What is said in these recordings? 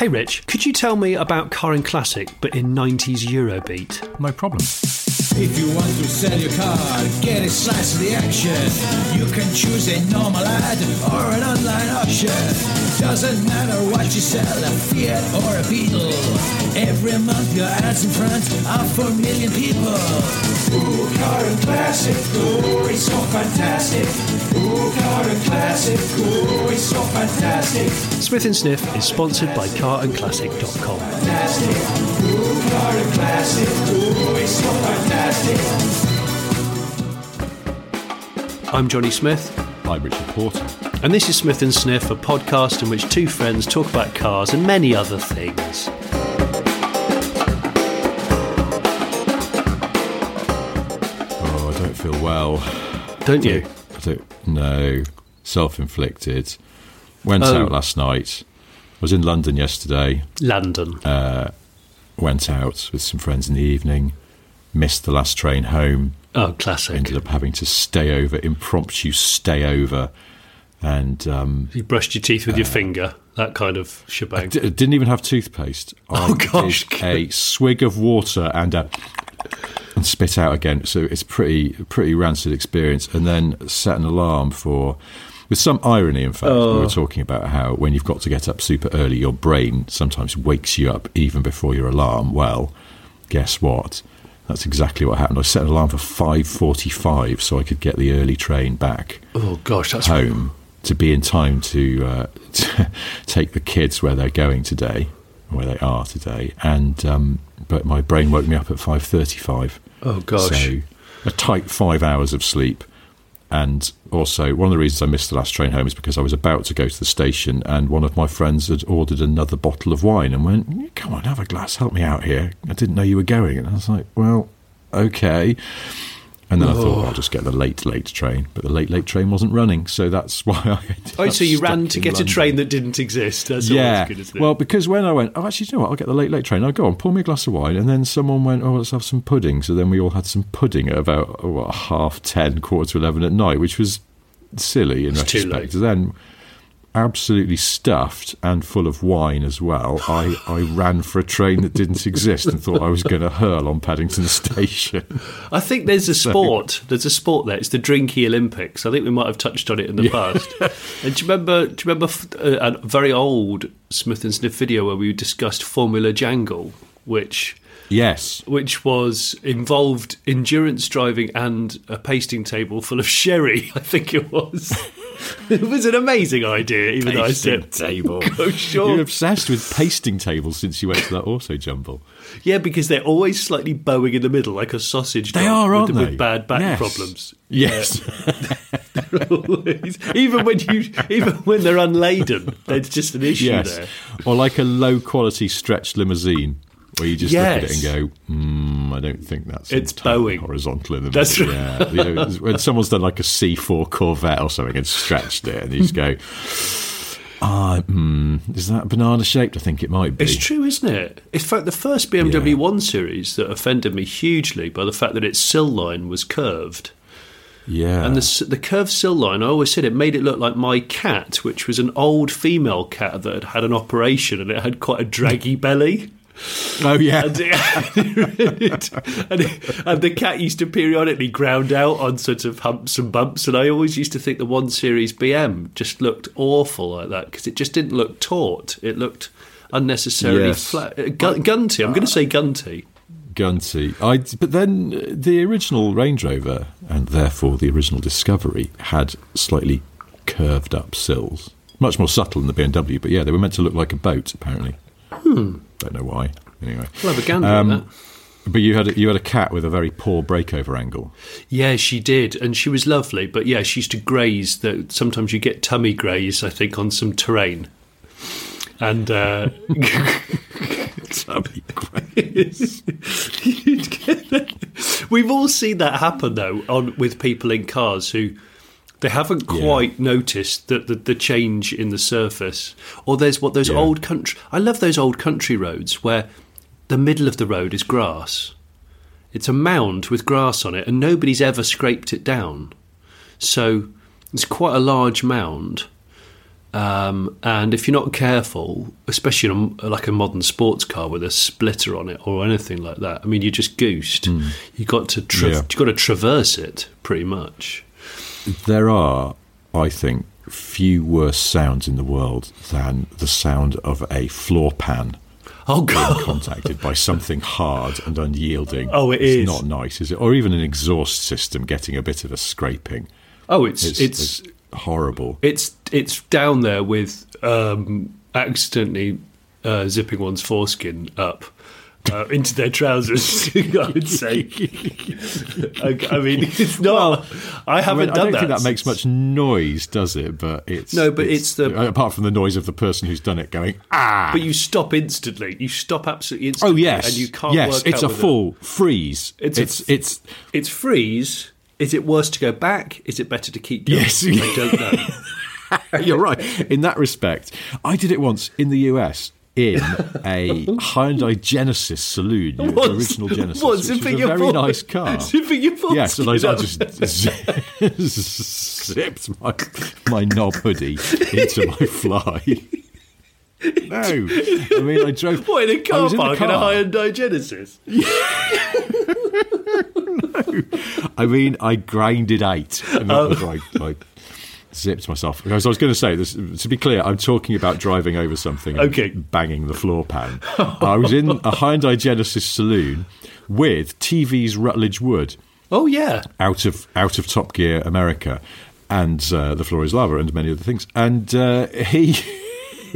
Hey Rich, could you tell me about Car and Classic but in 90s Eurobeat? No problem. If you want to sell your car, get a slice of the action. You can choose a normal ad or an online auction. Doesn't matter what you sell, a Fiat or a Beetle. Every month your ads in front of four million people. Ooh, car and classic, ooh, it's so fantastic. Ooh, car and classic, ooh, it's so fantastic. Smith and Sniff is sponsored by carandclassic.com. Fantastic. Ooh, classic, ooh, it's so fantastic. I'm Jonny Smith, I'm Richard Porter. and this is Smith and Sniff, a podcast in which two friends talk about cars and many other things. Oh, I don't feel well. Don't you? I don't know. Self inflicted. Went Oh. out last night. Was in London yesterday. London. Uh, Went out with some friends in the evening. Missed the last train home. oh, classic. Ended up having to stay over, impromptu stay over. And um, You brushed your teeth with your finger, that kind of shebang. d- didn't even have toothpaste. I Oh, gosh. a swig of water and a, and spit out again. So it's pretty pretty rancid experience. And then set an alarm for, with some irony, in fact, we Oh. were talking about how when you've got to get up super early, your brain sometimes wakes you up even before your alarm. Well, guess what? That's exactly what happened. I set an alarm for five forty-five so I could get the early train back oh, gosh, that's home to be in time to, uh, to take the kids where they're going today, where they are today. And um, but my brain woke me up at five thirty-five. Oh, gosh. So a tight five hours of sleep. And also, one of the reasons I missed the last train home is because I was about to go to the station, and one of my friends had ordered another bottle of wine and went, "Come on, have a glass, help me out here. I didn't know you were going." And I was like, "Well, okay." And then I thought, I'll just get the late, late train. But the late, late train wasn't running, so that's why I. Oh, so you ran to get London. a train that didn't exist. That's Yeah. good? Well, because when I went, oh, actually, you know what? I'll get the late, late train. I'll go on, pour me a glass of wine. And then someone went, oh, let's have some pudding. So then we all had some pudding at about oh, what, half 10, quarter to 11 at night, which was silly in It's retrospect. Then, absolutely stuffed and full of wine as well, I, I ran for a train that didn't exist and thought I was going to hurl on Paddington Station. I think there's a sport. There's a sport there. It's the Drinky Olympics. I think we might have touched on it in the past. And do you remember? Do you remember f- uh, a very old Smith and Sniff video where we discussed Formula Jangle, which Yes. which was involved endurance driving and a pasting table full of sherry. I think it was. it was an amazing idea, even though I Pasting said table. Go sure. You're obsessed with pasting tables since you went to that auto jumble. Yeah, because they're always slightly bowing in the middle, like a sausage. They are, with, aren't they? With bad back Yes. problems. Yes. Always. even when you, even when they're unladen, there's just an issue yes. there. Or like a low quality stretched limousine where you just look at it and go, hmm, I don't think that's It's bowing. horizontal in the That's middle. Yeah. You know, when someone's done like a C4 Corvette or something and stretched it and you just go, ah, hmm, is that banana shaped? I think it might be. It's true, isn't it? In fact, the first BMW Yeah. 1 Series that offended me hugely by the fact that its sill line was curved. Yeah. And the, the curved sill line, I always said it made it look like my cat, which was an old female cat that had had an operation and it had quite a draggy belly. Oh, yeah. and, it- and, it- and the cat used to periodically ground out on sort of humps and bumps, and I always used to think the one series BM just looked awful like that because it just didn't look taut. It looked unnecessarily Yes. flat. Uh, gun- gunty. I'm going to say gunty. Gunty. I, but then uh, the original Range Rover, and therefore the original Discovery, had slightly curved up sills. Much more subtle than the BMW, but yeah, they were meant to look like a boat, apparently. Hmm. Don't know why. Anyway. We'll a gander Um, that. But you had a, you had a cat with a very poor breakover angle. Yeah, she did, and she was lovely. But yeah, she used to graze. That sometimes you get tummy graze. I think on some terrain. and uh, That'd be you'd get that. We've all seen that happen though on with people in cars who they haven't Yeah. quite noticed that the, the change in the surface, or there's what those Yeah. old country. I love those old country roads where the middle of the road is grass. It's a mound with grass on it, and nobody's ever scraped it down. So it's quite a large mound. Um, and if you're not careful, especially on a, like a modern sports car with a splitter on it or anything like that, I mean, you're just goosed. You got to tra- Yeah. you got to traverse it pretty much. There are, I think, few worse sounds in the world than the sound of a floor pan Oh being god! contacted by something hard and unyielding. Oh, it it's is. not nice, is it? Or even an exhaust system getting a bit of a scraping. Oh, it's It's, it's it's horrible. it's it's down there with um, accidentally uh, zipping one's foreskin up uh, into their trousers. I would say. I, I mean, it's not. I I, haven't mean, I done don't that. think that makes much noise, does it? But it's No, but it's the- apart from the noise of the person who's done it going ah. But you stop instantly. You stop absolutely Oh yes, and you can't. yes. work It's a full freeze. It's It's a- it's, It's freeze. Is it worse to go back? Is it better to keep going? Yes. I don't know. You're right. In that respect, I did it once in the US in a Hyundai Genesis saloon, the What's- original Genesis, what's which was a very nice car. Zipping your Yes, and I, I just zipped my, my knob hoodie into my fly. No, I mean I drove. What in a car in park in a. Hyundai Genesis? no, I mean, I grinded eight, and that um, was like, like zipped myself. Because I was going to say this to be clear. I'm talking about driving over something, and Okay. banging the floor pan. I was in a Hyundai Genesis saloon with TV's Rutledge Wood Oh yeah. out of out of Top Gear America, and uh, the floor is lava, and many other things. And uh, he.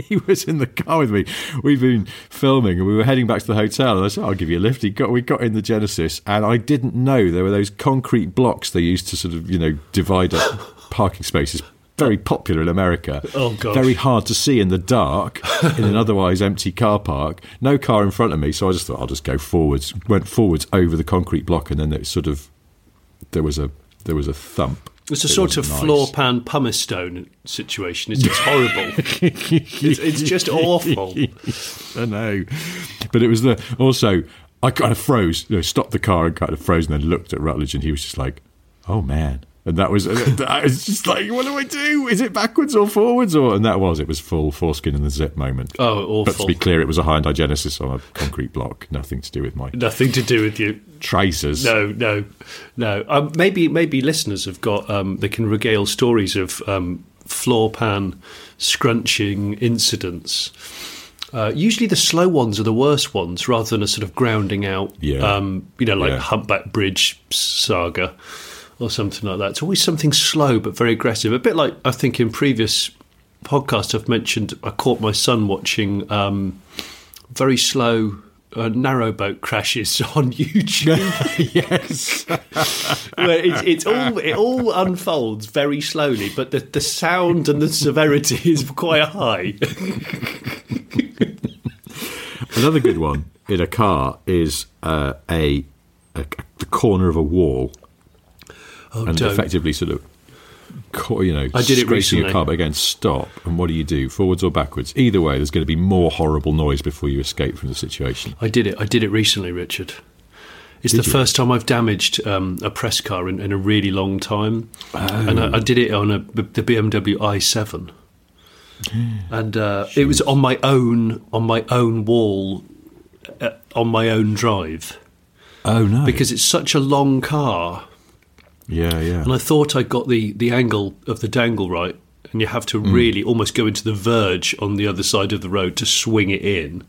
He was in the car with me. We've been filming, and we were heading back to the hotel. And I said, "I'll give you a lift." He got, we got in the Genesis, and I didn't know there were those concrete blocks they used to sort of, you know, divide up parking spaces. Very popular in America. Oh, gosh. Very hard to see in the dark in an otherwise empty car park. No car in front of me, so I just thought I'll just go forwards. Went forwards over the concrete block, and then it sort of there was a there was a thump. It's a It sort of nice. floor pan pumice stone situation. It's, it's horrible. it's, it's just awful. I know, but it was the also I kind of froze, you know, stopped the car and kind of froze, and then looked at Rutledge, and he was just like, "Oh man." And that was, I was just like, what do I do? Is it backwards or forwards? Or and that was, it was full foreskin in the zip moment. Oh, awful! But to be clear, it was a Hyundai Genesis on a concrete block, nothing to do with my Nothing to do with you. tracers. No, no, no. Um, maybe maybe listeners have got um, they can regale stories of um, floor pan scrunching incidents. Uh, usually the slow ones are the worst ones, rather than a sort of grounding out. Yeah. Um, you know, like Yeah. humpback bridge saga or something like that. It's always something slow but very aggressive. A bit like I think in previous podcasts I've mentioned. I caught my son watching um, very slow. Uh, narrowboat crashes on YouTube. yes. where it's, it's all it all unfolds very slowly, but the, the sound and the severity is quite high. Another good one in a car is uh, a, a the corner of a wall Oh, and don't. effectively sort of you know I did it scraping recently. your car but again stop and what do you do forwards or backwards either way there's going to be more horrible noise before you escape from the situation I did it. I did it recently, Richard. It's Did the you? first time I've damaged um, a press car in, in a really long time, and I, I did it on a, the BMW i7, and uh, it was on my own on my own wall, uh, on my own drive oh no because it's such a long car. Yeah yeah And I thought I got the, the angle of the dangle right, and you have to Mm. really almost go into the verge on the other side of the road to swing it in.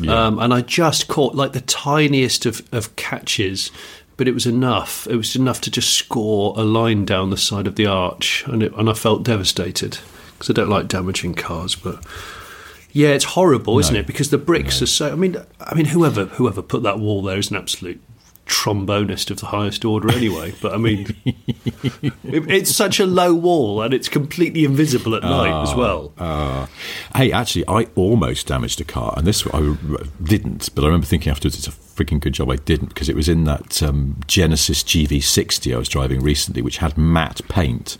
Yeah. Um, and I just caught like the tiniest of, of catches, but it was enough. It was enough to just score a line down the side of the arch, and, it, and I felt devastated because I don't like damaging cars, but. Yeah, it's horrible, isn't it? Because the bricks are so. I mean, I mean, whoever whoever put that wall there is an absolute trombonist of the highest order anyway. But I mean, it, it's such a low wall and it's completely invisible at night as well. Uh, hey, actually, I almost damaged a car, and this I didn't. But I remember thinking afterwards, it's a freaking good job I didn't because it was in that um, Genesis GV60 I was driving recently, which had matte paint.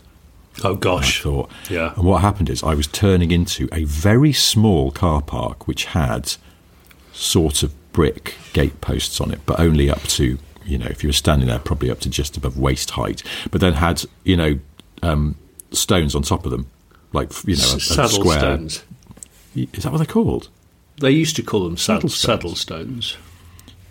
oh I gosh, thought, Yeah. And what happened is I was turning into a very small car park which had sort of brick gate posts on it, but only up to you know if you were standing there, probably up to just above waist height. But then had you know um, stones on top of them, like you know a, a saddle square. stones. Is that what they're called? They used to call them saddle, Saddle saddle stones.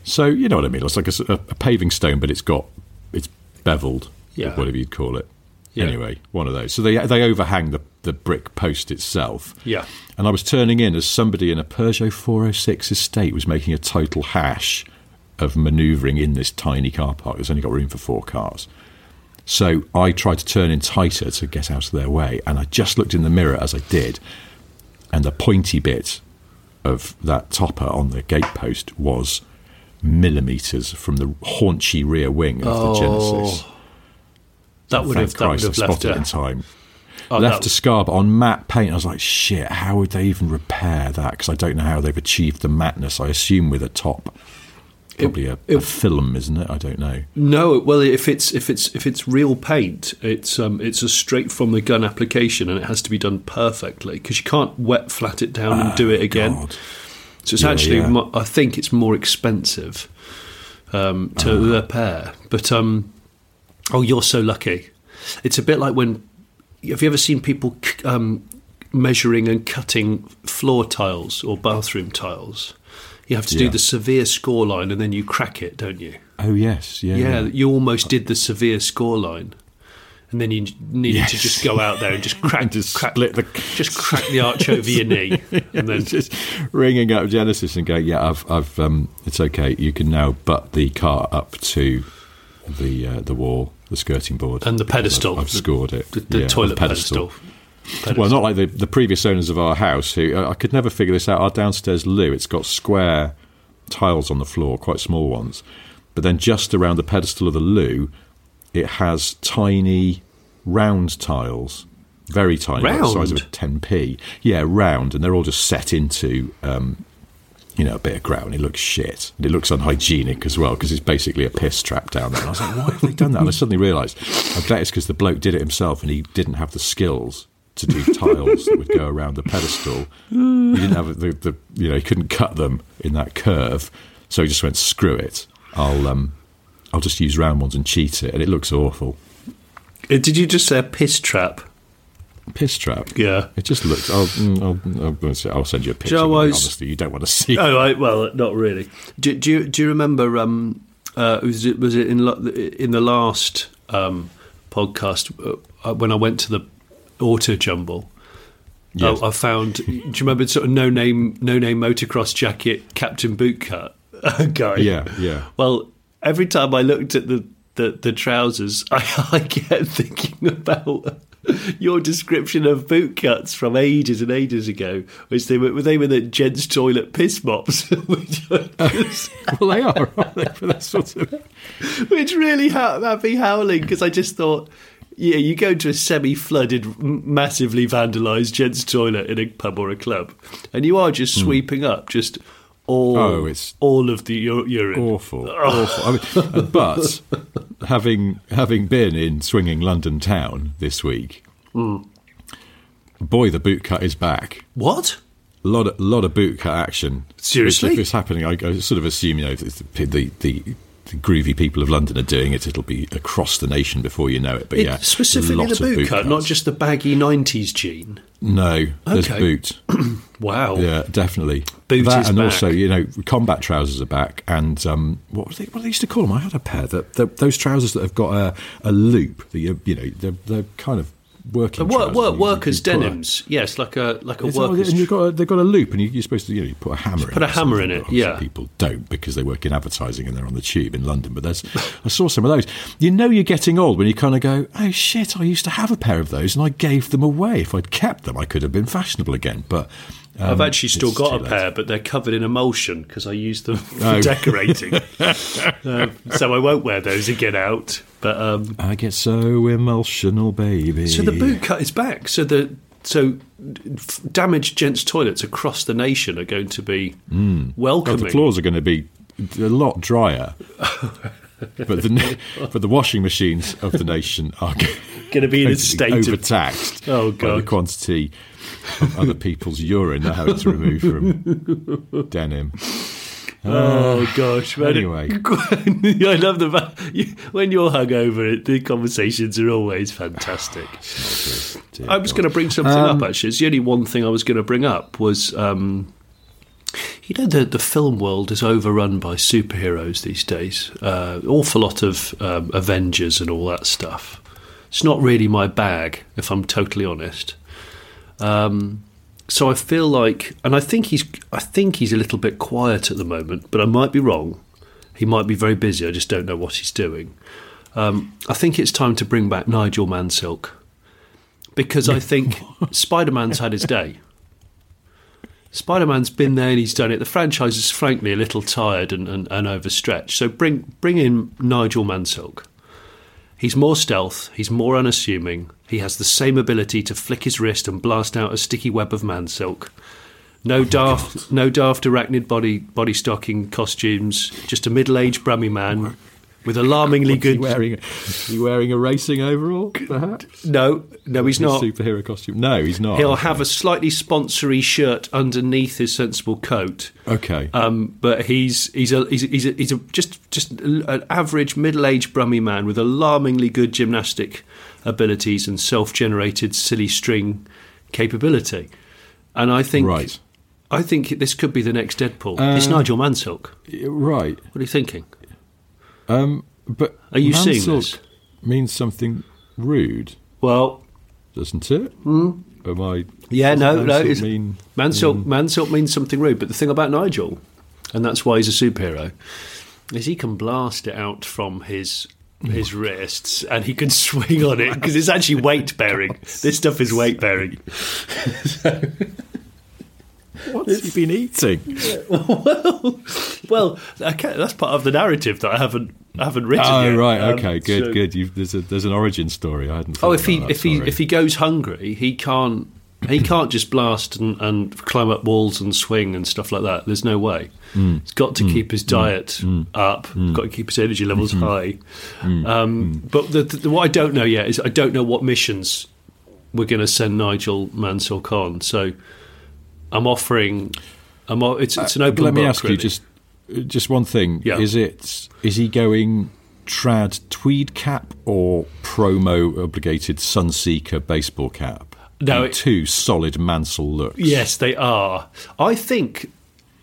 So you know what I mean. It's like a paving stone, but it's got it's beveled, Yeah. whatever you'd call it. Yeah. Anyway, one of those. So they they overhang the the brick post itself. Yeah. And I was turning in as somebody in a Peugeot 406 estate was making a total hash of manoeuvring in this tiny car park. It's only got room for four cars. So I tried to turn in tighter to get out of their way, and I just looked in the mirror as I did, and the pointy bit of that topper on the gatepost was millimetres from the haunchy rear wing of the oh. Genesis. That would have Thank that would Christ I have left spotted it in time. Oh, left scar, but on matte paint, I was like, shit, how would they even repair that? Because I don't know how they've achieved the matteness. I assume with a top, probably a, a film, isn't it? I don't know. No, well, if it's if it's if it's real paint, it's um, it's a straight from the gun application, and it has to be done perfectly because you can't wet flat it down and do it again. God. So it's Yeah, actually, yeah. mo- I think it's more expensive um, to Ah. repair. But um, oh, you're so lucky. It's a bit like when have you ever seen people um, measuring and cutting floor tiles or bathroom tiles? You have to do the severe score line and then you crack it, don't you? Oh, yes. Yeah. Yeah, yeah. you almost did the severe score line, and then you needed to just go out there and just crack, Just crack split the- just crack the arch over your knee, and then just ringing up Genesis and going, yeah, I've, I've, um, it's okay. You can now butt the car up to the uh, the wall, the skirting board, and the pedestal. I've, I've scored it. The, the Yeah, toilet pedestal. Well, not like the, the previous owners of our house who I could never figure this out. Our downstairs loo, it's got square tiles on the floor, quite small ones, but then just around the pedestal of the loo, it has tiny round tiles, very tiny, like the size of a 10p. Yeah, round, and they're all just set into. Um, you know, a bit of grout, and it looks shit. And it looks unhygienic as well because it's basically a piss trap down there. And I was like, why have they done that? And I suddenly realised, I bet it's because the bloke did it himself and he didn't have the skills to do tiles that would go around the pedestal. He didn't have the, the, you know, he couldn't cut them in that curve, so he just went, screw it. I'll, um, I'll just use round ones and cheat it, and it looks awful. Uh, Did you just say a piss trap? Piss trap. Yeah. It just looks. I'll, mm, I'll, I'll, I'll send you a picture. Joe, I honestly, you don't want to see. Oh, right, well, not really. Do, do you do you remember? Um, uh, was it was it in lo- in the last um, podcast uh, when I went to the auto jumble? Yes. I, I found. Do you remember sort of no name no name motocross jacket Captain Bootcut guy? Yeah, yeah. Well, every time I looked at the the, the trousers, I, I kept thinking about your description of boot cuts from ages and ages ago, which they were they were the gents' toilet piss mops, which, just- well, they are, aren't they? For that sort of. which really ha- had me howling because I just thought. Yeah, you go to a semi-flooded, massively vandalised gents' toilet in a pub or a club, and you are just hmm. sweeping up just all. Oh, it's- all of the ur- urine. awful, awful. I mean, but having having been in swinging London town this week, Hmm. boy, the boot cut is back. What? A lot of lot of boot cut action. Seriously? Which if it's happening, I, I sort of assume you know the the, the the groovy people of London are doing it. It'll be across the nation before you know it. But It- yeah, specifically the of boot, cut, cuts. not just the baggy '90s jean. no. There's Okay. boot. Wow. Yeah, definitely. Boot that is and back. also, you know, combat trousers are back, and um, what was they, what they used to call them? I had a pair that that- those trousers that have got a, a loop that you you know they're, they're kind of working work, work, workers put a- denims. yes, like a like a workers. and you've got a, they've got a loop, and you, you're supposed to you know you put a hammer. Put in a hammer in it, yeah. People don't because they work in advertising and they're on the tube in London. But there's I saw some of those. You know you're getting old when you kind of go, oh shit, I used to have a pair of those and I gave them away. If I'd kept them, I could have been fashionable again. But um, I've actually still got a late. pair, but they're covered in emulsion because I use them for Oh. decorating. Um, so I won't wear those again out. But um, I get so emotional, baby. so the boot cut is back. So the so damaged gents' toilets across the nation are going to be Oh, welcoming. the floors are going to be a lot drier. but the but the washing machines of the nation are Going to be in a state be of overtaxed Oh, by the quantity of other people's urine they're having to remove from denim. Oh gosh! man. Anyway. I love the when you're hungover. The conversations are always fantastic. Dear I was going to bring something up. Actually, it's the only one thing I was going to bring up was, um, you know, the the film world is overrun by superheroes these days. Uh, awful lot of um, Avengers and all that stuff. It's not really my bag, if I'm totally honest. Um, so I feel like, and I think he's, I think he's a little bit quiet at the moment, but I might be wrong. He might be very busy. I just don't know what he's doing. Um, I think it's time to bring back Nigel Mansell because I think Spider Man's had his day. Spider Man's been there and he's done it. The franchise is frankly a little tired and, and, and overstretched. So bring bring in Nigel Mansell. He's more stealth, he's more unassuming, he has the same ability to flick his wrist and blast out a sticky web of Mansilk. No daft no daft arachnid body body stocking costumes, just a middle aged brummy man with alarmingly Is he good wearing, is he wearing a racing overall, perhaps? No, no he's not. superhero costume? No, he's not. He'll have a slightly sponsory shirt underneath his sensible coat. Okay. Um, but he's he's a he's a, he's, a, he's a just just an average middle-aged brummy man with alarmingly good gymnastic abilities and self-generated silly string capability. And I think right. I think this could be the next Deadpool. Uh, it's Nigel Mansilk. Right. What are you thinking? But Are you seeing this? means something rude, Well, doesn't it? Am I? Yeah, no, no. It's, mean, Mansilk, Mm. Mansilk means something rude, but the thing about Nigel, and that's why he's a superhero, is he can blast it out from his his wrists and he can swing on it because it's actually weight bearing. This stuff is weight bearing. What's he been eating? Well, okay, that's part of the narrative that I haven't I haven't written Oh yet. right, Um, okay, good, so- good. You've, there's a there's an origin story. I hadn't. Thought Oh, if he that, if he if he goes hungry, he can't he can't just blast and, and climb up walls and swing and stuff like that. There's no way. Mm. He's got to keep his diet up. Got to keep his energy levels Mm-hmm. high. Mm. Um, but the, the, what I don't know yet is I don't know what missions we're going to send Nigel Mansell on. So I'm offering. I'm. It's it's an open. Uh, Let me book, ask really. you just just one thing. Yeah. Is it is he going trad tweed cap or promo obligated Sunseeker baseball cap? No, it- two solid Mansell looks. Yes, they are. I think,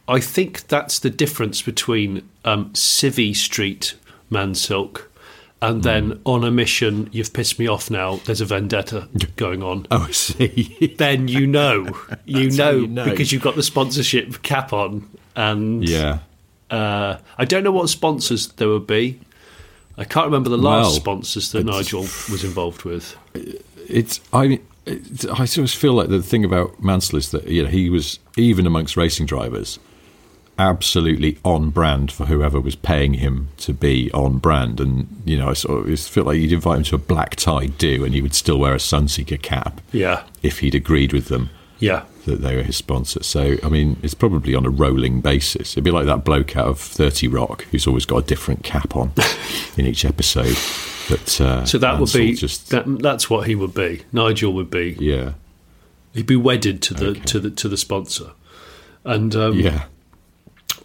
I think that's the difference between um, Civvy Street Mansilk and Hmm. then on a mission. You've pissed me off now. There's a vendetta going on. Oh, I see. Then you know, you know, you know. because you've got the sponsorship cap on, and yeah. uh, I don't know what sponsors there would be. I can't remember the last Well, sponsors that Nigel was involved with. It's I. It's, I sort of feel like the thing about Mansell is that you know he was even amongst racing drivers, absolutely on brand for whoever was paying him to be on brand, and you know I sort of feel like you'd invite him to a black tie do, and he would still wear a Sunseeker cap Yeah, if he'd agreed with them yeah. that they were his sponsor. So I mean, it's probably on a rolling basis. It'd be like that bloke out of Thirty Rock who's always got a different cap on in each episode. But uh, So that would be just that, that's what he would be. Nigel would be yeah He'd be wedded to the Okay. to the to the sponsor, and um, yeah.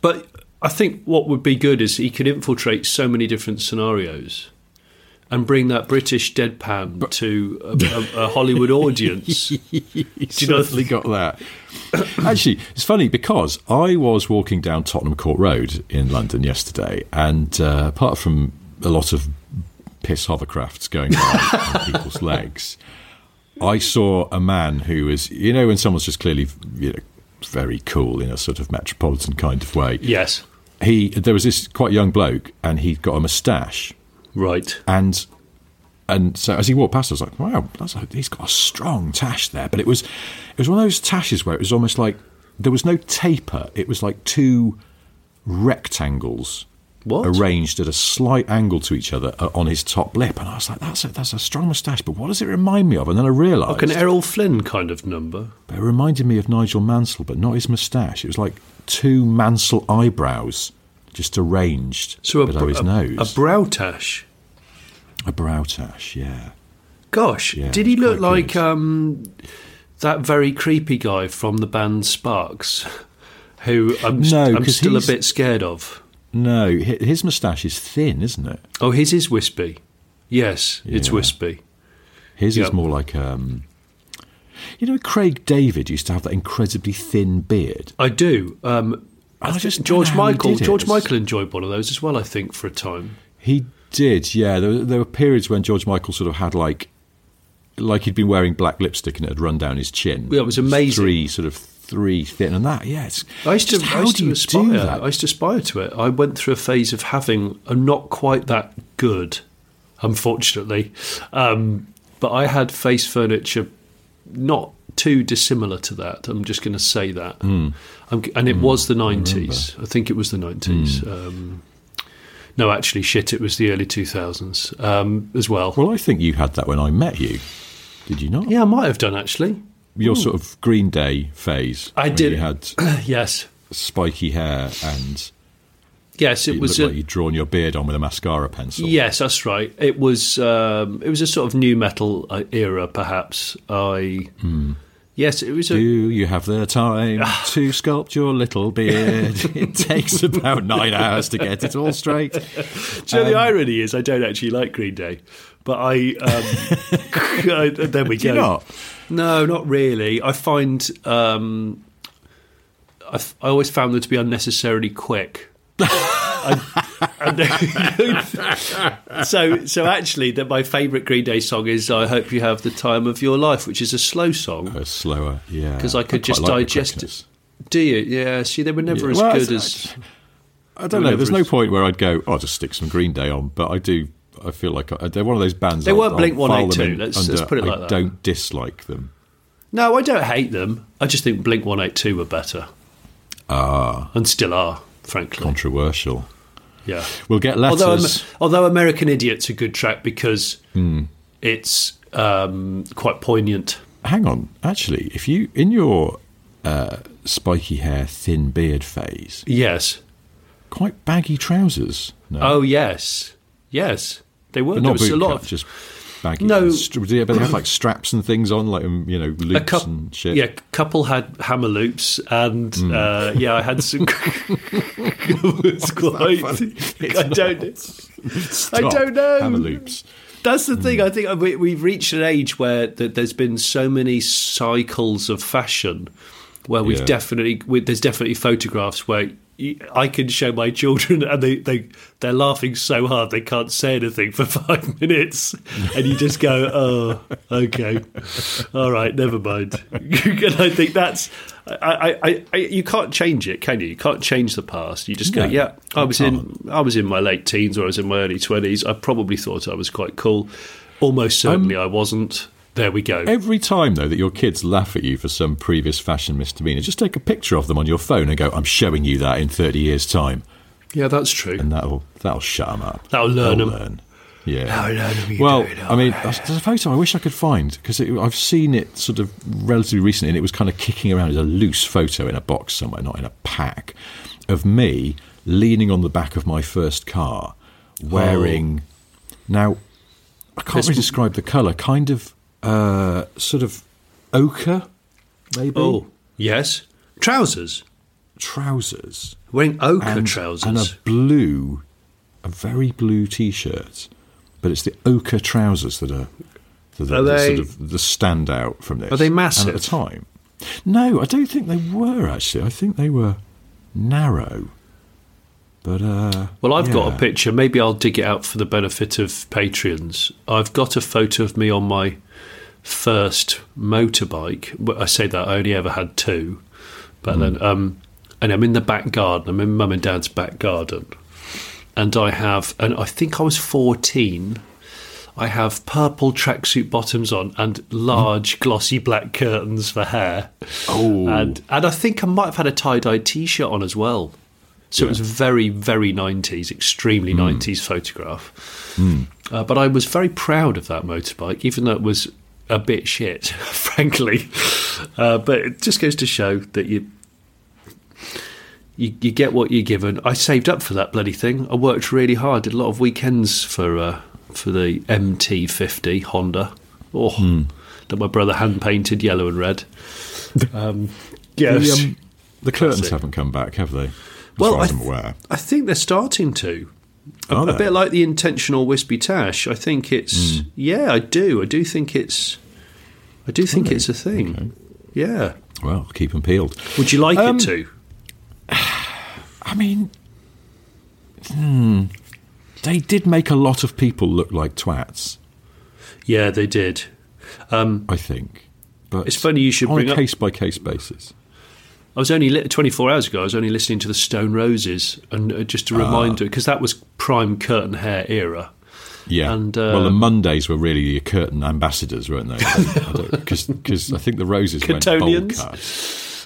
But I think what would be good is he could infiltrate so many different scenarios, and bring that British deadpan to a, a, a Hollywood audience. you certainly got that. Actually, it's funny because I was walking down Tottenham Court Road in London yesterday, and uh, apart from a lot of piss hovercrafts going on people's legs, I saw a man who was, you know, when someone's just clearly, you know, very cool in a sort of metropolitan kind of way. Yes. He there was this quite young bloke, and he'd got a moustache, Right. and and so as he walked past, I was like, wow, that's a, he's got a strong tash there. But it was it was one of those tashes where it was almost like there was no taper. It was like two rectangles What? arranged at a slight angle to each other uh, on his top lip, and I was like, that's a, that's a strong moustache. But what does it remind me of? And then I realised Like an Errol Flynn kind of number. But it reminded me of Nigel Mansell, but not his moustache. It was like two Mansell eyebrows just arranged So a, below his a, nose. a brow tash. A brow tash, yeah. Gosh, Yeah, did he look like um, that very creepy guy from the band Sparks, who I'm, No, I'm 'cause still a bit scared of? No, his moustache is thin, isn't it? Oh, his is wispy. Yes, it's wispy. His Yep. is more like um. You know, Craig David used to have that incredibly thin beard. I do. Um, I I just George know how he Michael. George Michael enjoyed one of those as well. I think for a time. He did, yeah. There, there were periods when George Michael sort of had like, like he'd been wearing black lipstick and it had run down his chin. Yeah, it was amazing. Three sort of three thin, and that, yeah. I used to, I used do to you aspire. do that? I used to aspire to it. I went through a phase of having a not quite that good, unfortunately, um, but I had face furniture not too dissimilar to that. I'm just going to say that. I'm, and it was the 90s. I, think it was the 90s. Hmm. Um, no, actually, shit, it was the early 2000s um, as well. Well, I think you had that when I met you. Did you not? Yeah, I might have done actually. Your sort of Green Day phase. I did. You had yes, spiky hair and yes, it was. a- like you'd drawn your beard on with a mascara pencil. Yes, that's right. It was um, it was a sort of nu metal uh, era, perhaps. I yes, it was Do you have the time Ah. to sculpt your little beard? it takes about nine hours to get it all straight. Do you know the irony is I don't actually like Green Day, but I um, I- there we Do go. you not? No, not really. I find um, I, f- I always found them to be unnecessarily quick. I- and- so, so actually, that my favourite Green Day song is "I Hope You Have the Time of Your Life," which is a slow song. Uh, slower, yeah. Because I could quite just like digest it. Do you? Yeah. See, they were never Yeah. as Well, good as. I don't know. There's no point where I'd go. Oh, I'll just stick some Green Day on, but I do. I feel like I, they're one of those bands. They I'll- I'll Blink them 182, in let's- put it like I that. don't dislike them. No, I don't hate them. I just think Blink One Eight Two were better. Ah, and still are, frankly. Controversial. yeah. We'll get Although, letters. although American Idiot's a good track because Hmm. it's um, quite poignant. Hang on. Actually, if you in your uh, spiky hair, thin beard phase, Yes. quite baggy trousers. No, Oh yes, yes. They were. but there was a lot of just baggy. No. Yeah, but they have like straps and things on, like um, you know, loops couple. and shit. Yeah, couple had hammer loops, and Hmm. uh, yeah, I had some. it was quite. I don't. I don't know. Hammer loops. That's the thing. I think we, we've reached an age where th- there's been so many cycles of fashion, where we've Yeah. definitely we, there's definitely photographs where I can show my children and they they they're laughing so hard they can't say anything for five minutes, and you just go, oh, okay, all right, never mind. and I think that's. I, I, I, you can't change it, can you? You can't change the past. You just go, No, yeah. I was in, I was in my late teens or I was in my early twenties. I probably thought I was quite cool. Almost certainly, I wasn't. There we go. Every time, though, that your kids laugh at you for some previous fashion misdemeanor, just take a picture of them on your phone and go, "I'm showing you that in 30 years' time," Yeah, that's true. and that'll that'll shut them up. That'll learn They'll 'em. learn. Yeah. That'll learn 'em, you well, I mean, there's a photo I wish I could find because I've seen it sort of relatively recently, and it was kind of kicking around as a loose photo in a box somewhere, not in a pack, of me leaning on the back of my first car, oh. wearing. Now, I can't really describe the colour. Kind of, uh, sort of ochre, maybe. Oh, yes. Trousers. trousers Wearing ochre and, trousers. and a blue, a very blue t-shirt, but it's the ochre trousers that are, that are, Are the, they- sort of the standout from this. Are they And massive? at the time? No, I don't think they were actually. I think they were narrow. But uh, well, I've got a picture. Maybe I'll dig it out for the benefit of patrons. I've got a photo of me on my first motorbike. I say that I only ever had two, but Hmm. then um, and I'm in the back garden. I'm in mum and dad's back garden, and I have and I think I was fourteen. I have purple tracksuit bottoms on and large glossy black curtains for hair. Oh. and and I think I might have had a tie dye t shirt on as well. So it was very, very 90s, extremely 90s photograph. Uh, but I was very proud of that motorbike, even though it was a bit shit, frankly. Uh, but it just goes to show that you, you you get what you're given. I saved up for that bloody thing. I worked really hard. Did a lot of weekends for uh, for the MT50 Honda. Oh, that my brother hand painted yellow and red. Um, yeah, The, um, the curtains haven't come back, have they? Well, far as I I'm aware. I think they're starting to. A, a bit like the intentional wispy tash. I think it's Hmm. yeah, I do. I do think it's I do think it's a thing. Okay. Yeah. Well, keep them peeled. Would you like Um, it to? I mean, hmm, they did make a lot of people look like twats. Yeah, they did. I think. But It's funny you should on bring a up- case by case basis. I was only li- 24 hours ago. I was only listening to the Stone Roses, and uh, just a Ah. reminder because that was prime curtain hair era. Yeah. And, uh, well, the Mondays were really the curtain ambassadors, weren't they? Because I think the roses went bowl Curtonians?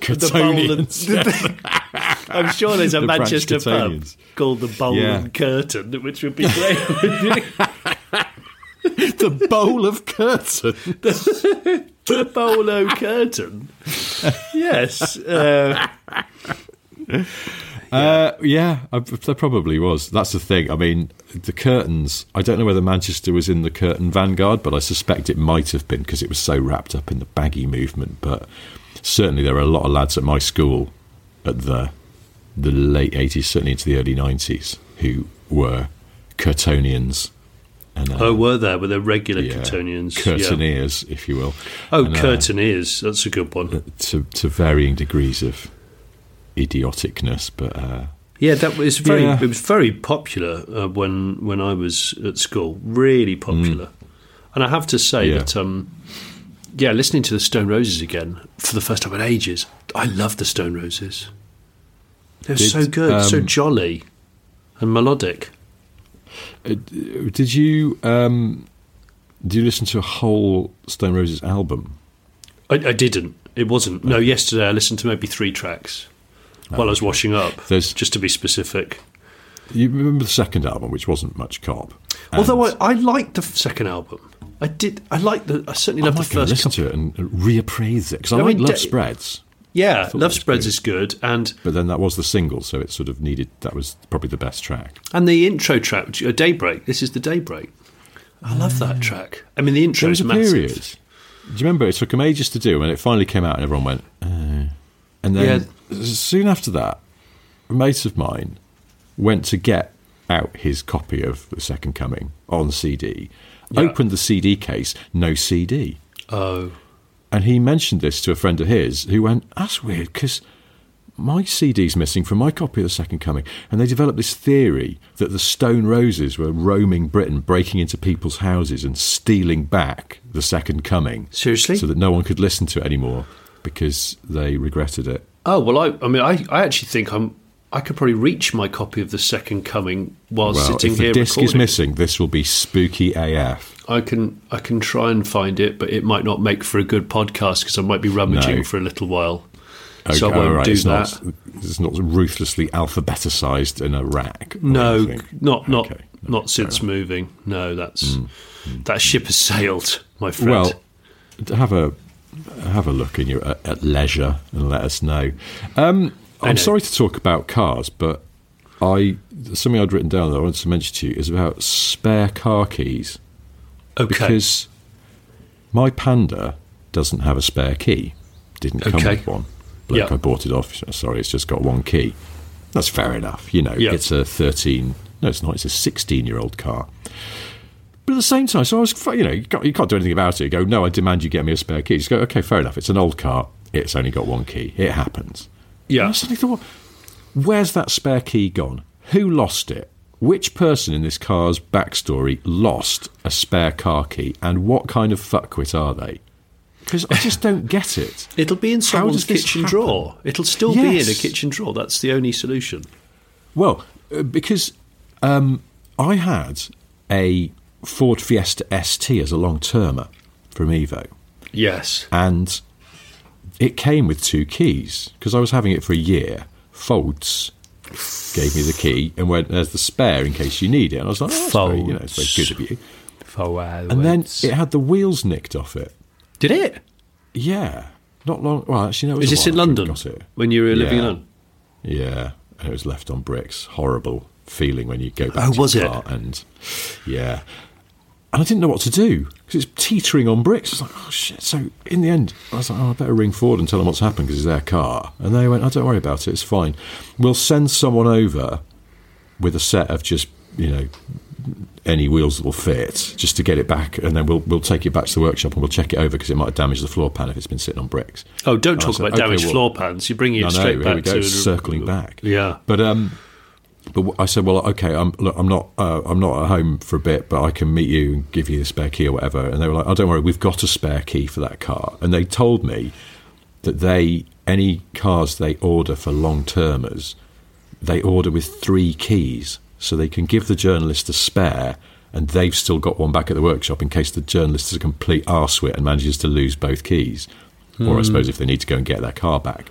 cut. The bowl and- Curtonians. I'm sure there's a The Manchester pub called the Bowl Yeah. Curtain, which would be great. the bowl of curtain. the bolo curtain. Yes. Uh, Uh, yeah, I, there probably was. That's the thing. I mean, the curtains. I don't know whether Manchester was in the curtain vanguard, but I suspect it might have been because it was so wrapped up in the baggy movement. But certainly, there were a lot of lads at my school at the the late eighties, certainly into the early nineties, who were curtonians. And, uh, oh, were there? Were there regular yeah, Curtonians? Yeah. curtaineers, if you will. Oh, And, uh, curtaineers. That's a good one. to to varying degrees of idioticness, but. Uh, Yeah, that was very. Yeah. It was very popular uh, when when I was at school. Really popular, and I have to say Mm. That. Um, yeah, listening to the Stone Roses again for the first time in ages, I love the Stone Roses. They're so good, so um, jolly, and melodic. Uh, Did you um, did you listen to a whole Stone Roses album? I, I didn't. It wasn't. No, yesterday I listened to maybe three tracks while I was washing up. Oh, There's- just to be specific. You remember the second album, which wasn't much cop. Although I, I liked the second album. I did. I liked the. I certainly I loved might the first listen couple. to it and reappraise it because I, I like mean, Love de- Spreads, Yeah, Love Spreads good. is good, and but then that was the single, so it sort of needed that was probably the best track. and the intro track, which- uh, Daybreak. This is the Daybreak. I love that track. I mean, the intro There was is a massive. period. Do you remember? It took them ages to do, and it finally came out, and everyone went. Uh. And then soon after that, a mate of mine went to get out his copy of The Second Coming on CD. Yeah. Opened the CD case, no CD. Oh, And he mentioned this to a friend of his who went, That's weird because my CD's missing from my copy of The Second Coming. And they developed this theory that the Stone Roses were roaming Britain, breaking into people's houses and stealing back The Second Coming. Seriously? So that no one could listen to it anymore because they regretted it. oh well. I. I mean, I. I actually think I'm. I could probably reach my copy of the Second Coming while well, sitting if the here disc is missing, this will be spooky AF. I can. I can try and find it, but it might not make for a good podcast because I might be rummaging No. for a little while. so I Okay, won't right, do it's that. Not, it's not ruthlessly alphabeticized in a rack. No, not not Okay, no, not since. Mm, moving. No, that's that ship has sailed, my friend. Well, have a have a look in your at, at leisure and let us know. Um, I'm know. sorry to talk about cars, but I something I'd written down that I wanted to mention to you is about spare car keys okay, because my Panda doesn't have a spare key. Didn't come Okay. with one. Bloke Yeah. I bought it off. Sorry, it's just got one key. That's fair enough. You know, Yeah. it's a 13. No, it's not. It's a 16 year old car. But at the same time, so I was, you know, you can't, you can't do anything about it. You go, no, I demand you get me a spare key. Just go, okay, fair enough. It's an old car. It's only got one key. It happens. And I yeah, suddenly thought, where's that spare key gone? Who lost it? Which person in this car's backstory lost a spare car key? And what kind of fuckwit are they? Because I just don't get it. It'll be in someone's kitchen drawer. It'll still be in a kitchen drawer. That's the only solution. Well, uh, because um, I had a Ford Fiesta ST as a long termer from Evo, Yes. and it came with two keys because I was having it for a year. Folds gave me the key and went, "There's the spare in case you need it." And I was like, oh, that's very, you know, it's very good of you. And then it had the wheels nicked off it. did it? Yeah, not long. Well, actually, no. It was Is this in while after I London when you were living in Yeah. London? Yeah, and it was left on bricks. Horrible feeling when you go back. Oh, to was it? car And yeah, and I didn't know what to do because it's teetering on bricks. I was like, oh shit. So in the end, I was like, oh, I better ring Ford and tell them what's happened because it's their car. And they went, oh, don't worry about it. It's fine. We'll send someone over with a set of just you know any wheels that will fit just to get it back and then we'll we'll take it back to the workshop and we'll check it over because it might have damaged the floor pan if it's been sitting on bricks. Oh, don't And talk said, about "Okay, damaged well- floor pans. You're bringing it know, straight here back we go, to circling back. Yeah. But um, but I said, well, okay, I'm look, I'm not uh, I'm not at home for a bit, but I can meet you and give you the spare key or whatever. And they were like, oh, don't worry, we've got a spare key for that car. And they told me that they any cars they order for long termers, they order with three keys, so they can give the journalist a spare. And they've still got one back at the workshop in case the journalist is a complete arsewit and manages to lose both keys. Or I suppose if they need to go and get their car back.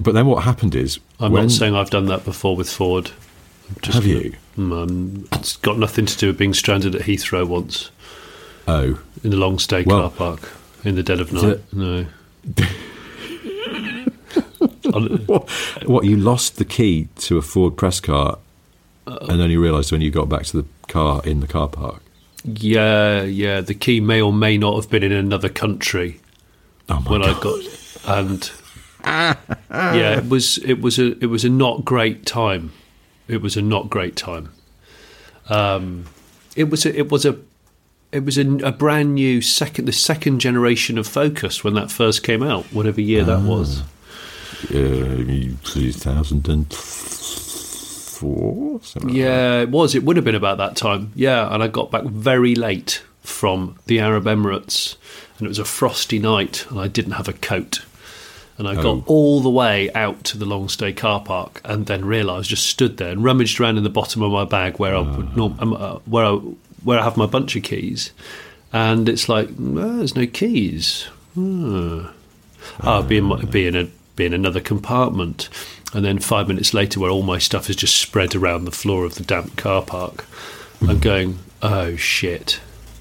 But then what happened is I'm when, not saying I've done that before with Ford. I'm Have you? Um, it's got nothing to do with being stranded at Heathrow once Oh, in the long stay Well, car park in the dead of night. no. What, what? You lost the key to a Ford press car, and then you realised when you got back to the car in the car park. yeah, yeah. The key may or may not have been in another country Oh my when god! I got and yeah, it was it was a it was a not great time. It was a not great time. Um, it was a, it was a it was a, a brand new second the second generation of Focus when that first came out, whatever year that was. Uh, two thousand and four. Yeah, it was. It would have been about that time. Yeah, and I got back very late from the Arab Emirates, and it was a frosty night, and I didn't have a coat. And I Oh. got all the way out to the long stay car park, and then realised, just stood there and rummaged around in the bottom of my bag where I would norm- um, uh, where I where I have my bunch of keys, and it's like "Oh, there's no keys. Hmm. Ah, be in, my- be in a be in another compartment, and then five minutes later, where all my stuff is just spread around the floor of the damp car park, I'm going, oh shit,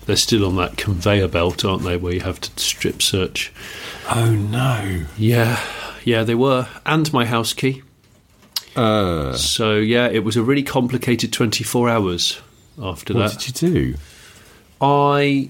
they're still on that conveyor belt, aren't they? Where you have to strip search. Oh no! Yeah, yeah, they were, and my house key. Uh, So yeah, it was a really complicated 24 hours after what that. What did you do? I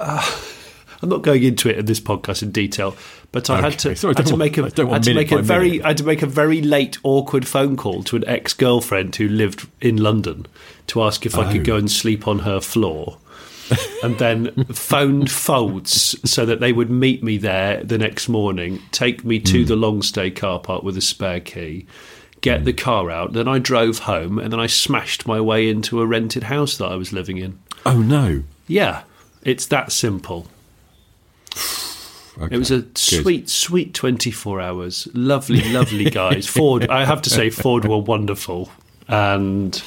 I'm not going into it in this podcast in detail, but I had to, Sorry, I had to don't make a, want- I I want had to make a very, minute. I had to make a very late, awkward phone call to an ex girlfriend who lived in London to ask if I Oh. could go and sleep on her floor. and then phoned Ford so that they would meet me there the next morning, take me Hmm. to the long stay car park with a spare key, get the car out. Then I drove home and then I smashed my way into a rented house that I was living in. Oh no. Yeah, it's that simple. Okay. It was a Good. sweet, sweet 24 hours. Lovely, lovely guys. Ford, I have to say, Ford were wonderful. And.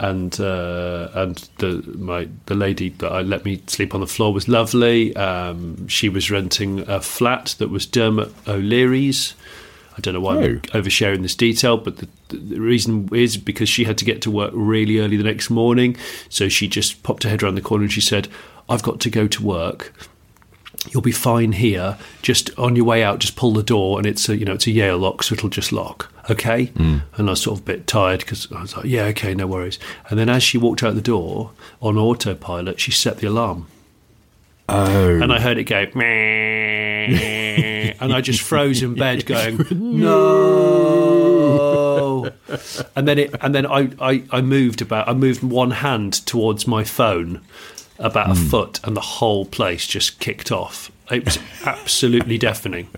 And uh, and the my the lady that I let me sleep on the floor was lovely. Um, she was renting a flat that was Dermot O'Leary's. I don't know why I'm Oh. oversharing this detail, but the, the, the reason is because she had to get to work really early the next morning. So she just popped her head around the corner and she said, "I've got to go to work you'll be fine here. Just on your way out, just pull the door, and it's a you know it's a Yale lock, so it'll just lock. Okay. Mm. And I was sort of a bit tired because I was like, yeah, okay, no worries. And then as she walked out the door on autopilot, she set the alarm, Oh. and I heard it go. "Meh," and I just froze in bed, going no. And then it, and then I, I, I moved about. I moved one hand towards my phone, about a foot, and the whole place just kicked off. It was absolutely deafening.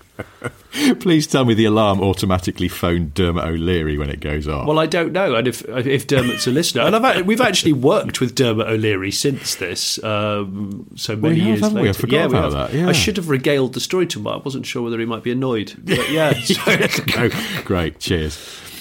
Please tell me the alarm automatically phoned Dermot O'Leary when it goes off. Well, I don't know, and if if Dermot's a listener, and I've, we've actually worked with Dermot O'Leary since this, um, so many have, years haven't we? I later. forgot yeah, about that, yeah. I should have regaled the story to him. I wasn't sure whether he might be annoyed. But yeah, so- oh, great. Cheers.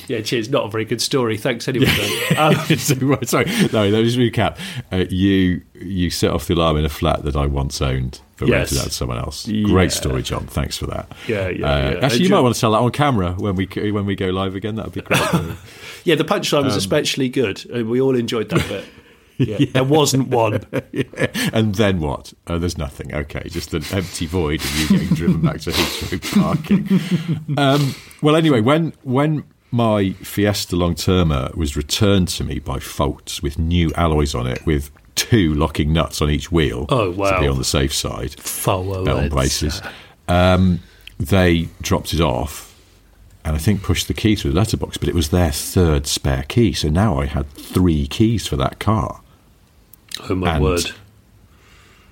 Yeah. Cheers. Not a very good story. Thanks anyway. though. Um, So, right, Sorry, no. Let me just recap. Uh, you you set off the alarm in a flat that I once owned, but Yes. rented out to someone else. Yeah. Great story, John. Thanks for that. Yeah, yeah, Uh, yeah. Actually, you might want to tell that on camera when we when we go live again. That would be great. yeah, the punchline Um, was especially good. and we all enjoyed that bit. Yeah, There wasn't one. and then what? Oh, there's nothing. Okay, just an empty void of you getting driven back to Heathrow parking. Um, well, anyway, when when my Fiesta Long termer was returned to me by Ford with new alloys on it, with two locking nuts on each wheel, Oh, wow! to be on the safe side, Forward. belt braces, um, they dropped it off. And I think pushed the key through the letterbox, but it was their third spare key. So now I had three keys for that car. Oh my and- word.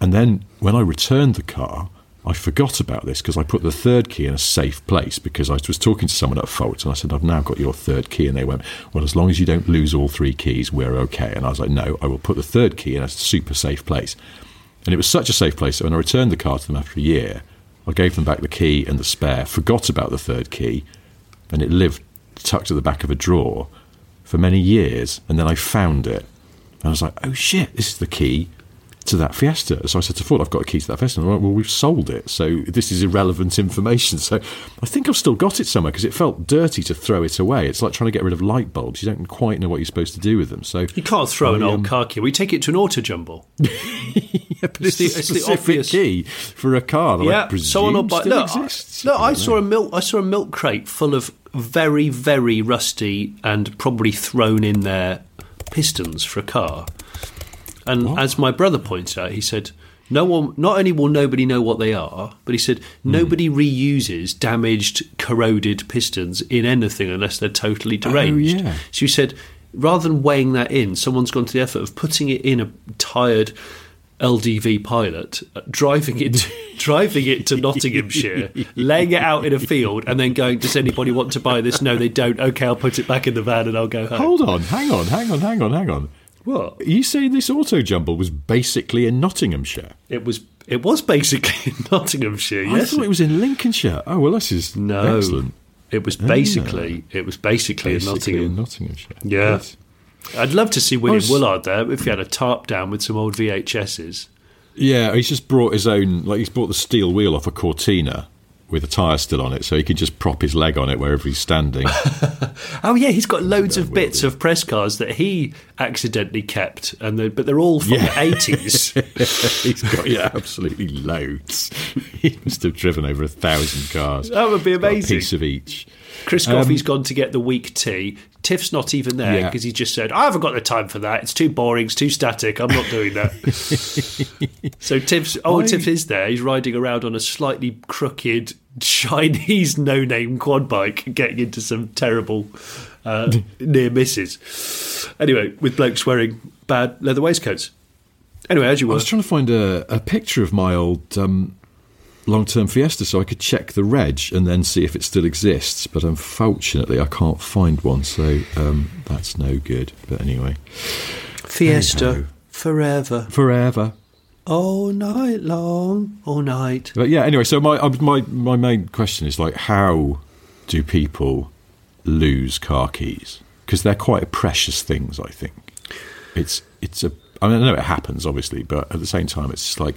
And then when I returned the car, I forgot about this because I put the third key in a safe place because I was talking to someone at Ford and I said, I've now got your third key. And they went, Well, as long as you don't lose all three keys, we're okay. And I was like, No, I will put the third key in a super safe place. And it was such a safe place that when I returned the car to them after a year, I gave them back the key and the spare, forgot about the third key, and it lived tucked at the back of a drawer for many years. And then I found it. And I was like, oh shit, this is the key to that Fiesta. So I said to Ford, I've got a key to that Fiesta. And they're like, well, we've sold it. So this is irrelevant information. So I think I've still got it somewhere because it felt dirty to throw it away. It's like trying to get rid of light bulbs. You don't quite know what you're supposed to do with them. So You can't throw an old um, car key. We take it to an auto jumble. yeah, but It's it's, the- it's the specific obvious- key for a car that I yeah, presume someone will buy. I- exists. look, I don't saw a milk. I saw a milk crate full of very, very rusty and probably thrown in there pistons for a car. And as my brother pointed out, he said, "No one. Not only will nobody know what they are, but he said nobody reuses damaged, corroded pistons in anything unless they're totally deranged." Oh, yeah. So he said, rather than weighing that in, someone's gone to the effort of putting it in a tired LDV pilot, uh, driving it, driving it to Nottinghamshire, laying it out in a field, and then going, "Does anybody want to buy this?" No, they don't. Okay, I'll put it back in the van and I'll go home. Hold on, hang on, hang on, hang on, hang on. What? You say this auto jumble was basically in Nottinghamshire? It was. It was basically in Nottinghamshire. I Yes. thought it was in Lincolnshire. Oh well, this is no. excellent. It was ah. basically. It was basically, Basically in in Nottinghamshire. Yeah. Good. I'd love to see William was- Woollard there if he had a tarp down with some old VHSs. Yeah, he's just brought his own. Like he's brought the steel wheel off a Cortina with a tyre still on it, so he can just prop his leg on it wherever he's standing. Oh yeah, he's got loads of bits of press cars that he accidentally kept, and they but they're all from the eighties. he's got yeah, absolutely loads. He must have driven over a thousand cars. That would be amazing. piece of each. Chris Um, Goffey's gone to get the weak tea. Tiff's not even there Yeah. because he just said, I haven't got the time for that. It's too boring. It's too static. I'm not doing that. so Tiff's, oh, I- Tiff is there. He's riding around on a slightly crooked Chinese no name quad bike, getting into some terrible uh, near misses. Anyway, with blokes wearing bad leather waistcoats. Anyway, as you I was trying to find a, a picture of my old um, long term Fiesta so I could check the reg and then see if it still exists. But unfortunately, I can't find one, so um, that's no good. But anyway, Fiesta Hey-ho. forever, forever. All night long, all night. But yeah, anyway, so my my my main question is like, how do people lose car keys? Because they're quite precious things. I think it's it's a. I mean, I know it happens, obviously, but at the same time, it's just like,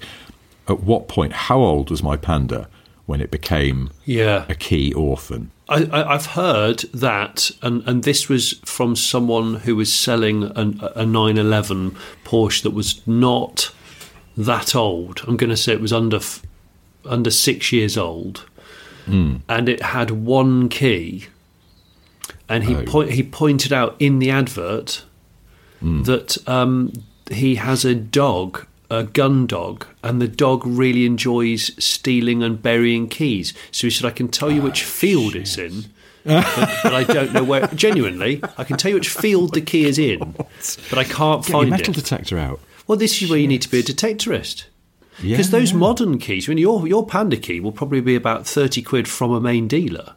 at what point? How old was my Panda when it became Yeah. a key orphan? I, I, I've heard that, and, and this was from someone who was selling an, a 911 Porsche that was not that old. I'm going to say it was under f- under six years old, hmm. and it had one key. And he Oh. point, he pointed out in the advert hmm. that um, he has a dog, a gun dog, and the dog really enjoys stealing and burying keys. So he said, "I can tell you ah, which field it's in." but, but I don't know where. Genuinely, I can tell you which field the key is in, but I can't Get your metal it. detector out. Well, this is where you need to be a detectorist. Yeah, Because those yeah. modern keys, I mean, your your Panda key will probably be about thirty quid from a main dealer.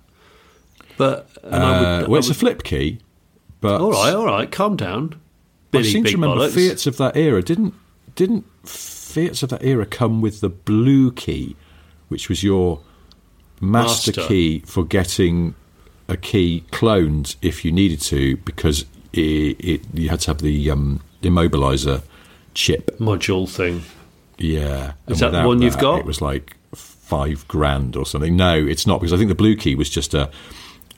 But and I would, Uh, well, it's a would- flip key, but all right, all right, calm down. I Billy seem Big to remember Bollocks. Fiat's of that era didn't didn't Fiat's of that era come with the blue key, which was your master, Master. key for getting a key cloned if you needed to, because it, it, you had to have the um, immobilizer chip. module thing. Yeah, Is And that the one you've got? It was like five grand or something. No, it's not because I think the blue key was just a.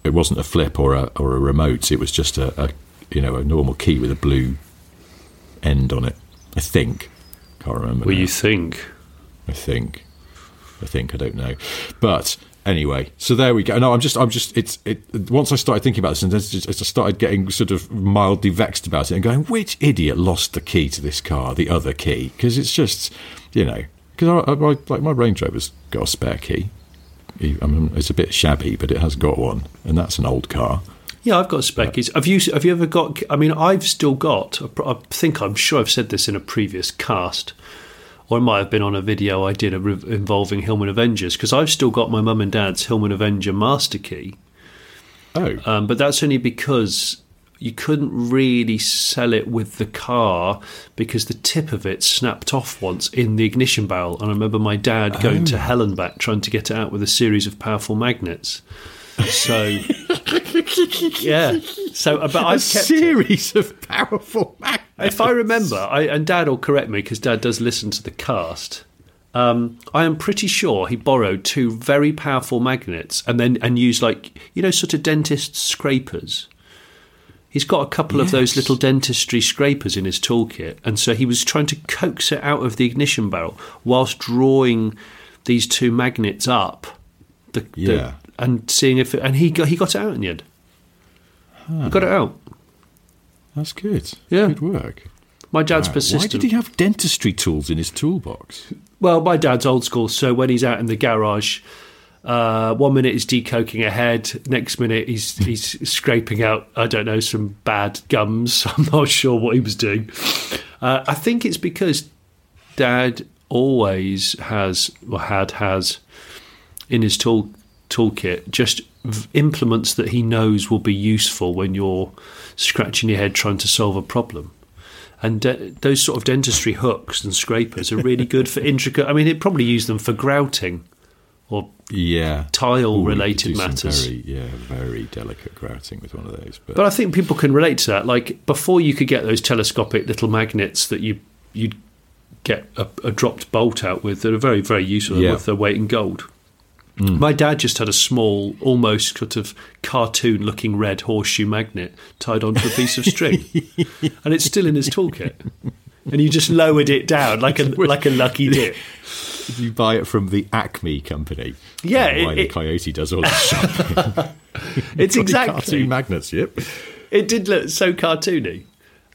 It wasn't a flip or a or a remote. It was just a, a you know a normal key with a blue end on it. I think. Can't remember. Well, now. you think? I think. I think I don't know, but anyway. So there we go. No, I'm just, I'm just. It's it. Once I started thinking about this, and then just, I started getting sort of mildly vexed about it, and going, which idiot lost the key to this car, the other key? Because it's just, you know, because I, I, I, like my Range Rover's got a spare key. I mean, it's a bit shabby, but it has got one, and that's an old car. Yeah, I've got spec keys. Have you? Have you ever got? I mean, I've still got. I think I'm sure I've said this in a previous cast, or it might have been on a video I did involving Hillman Avengers because I've still got my mum and dad's Hillman Avenger master key. Oh, Um, but that's only because you couldn't really sell it with the car because the tip of it snapped off once in the ignition barrel. And I remember my dad going to hell and back trying to get it out with a series of powerful magnets. So, yeah. So, uh, but a I've kept it. series of powerful magnets. If I remember, I, and Dad will correct me because Dad does listen to the cast. Um, I am pretty sure he borrowed two very powerful magnets and then and used like you know sort of dentist scrapers. He's got a couple of those little dentistry scrapers in his toolkit, and so he was trying to coax it out of the ignition barrel whilst drawing these two magnets up. The, the- Yeah. and seeing if it, and he got he got it out in the end. He got it out. That's good. Yeah. good work. My dad's Wow. persistent. Why did he have dentistry tools in his toolbox? Well, my dad's old school, so when he's out in the garage, uh, one minute he's decoking a head, next minute he's he's scraping out I don't know some bad gums. I'm not sure what he was doing. Uh, I think it's because dad always has or had has in his tool toolkit just implements that he knows will be useful when you're scratching your head trying to solve a problem. And those sort of dentistry hooks and scrapers are really good for intricate. I mean, he'd probably use them for grouting or Yeah, Tile Ooh, related matters. Very, yeah, very delicate grouting with one of those. But, But I think people can relate to that. Like before, you could get those telescopic little magnets that you you'd get a, a dropped bolt out with that are very very useful Yeah. worth their weight in gold. My dad just had a small, almost sort of cartoon-looking red horseshoe magnet tied onto a piece of string, and it's still in his toolkit. And you just lowered it down like a like a lucky dip. Did you buy it from the Acme company. Yeah, Uh, why it- the Coyote does all the shopping. It's exactly cartoon magnets. Yep. it did look so cartoony.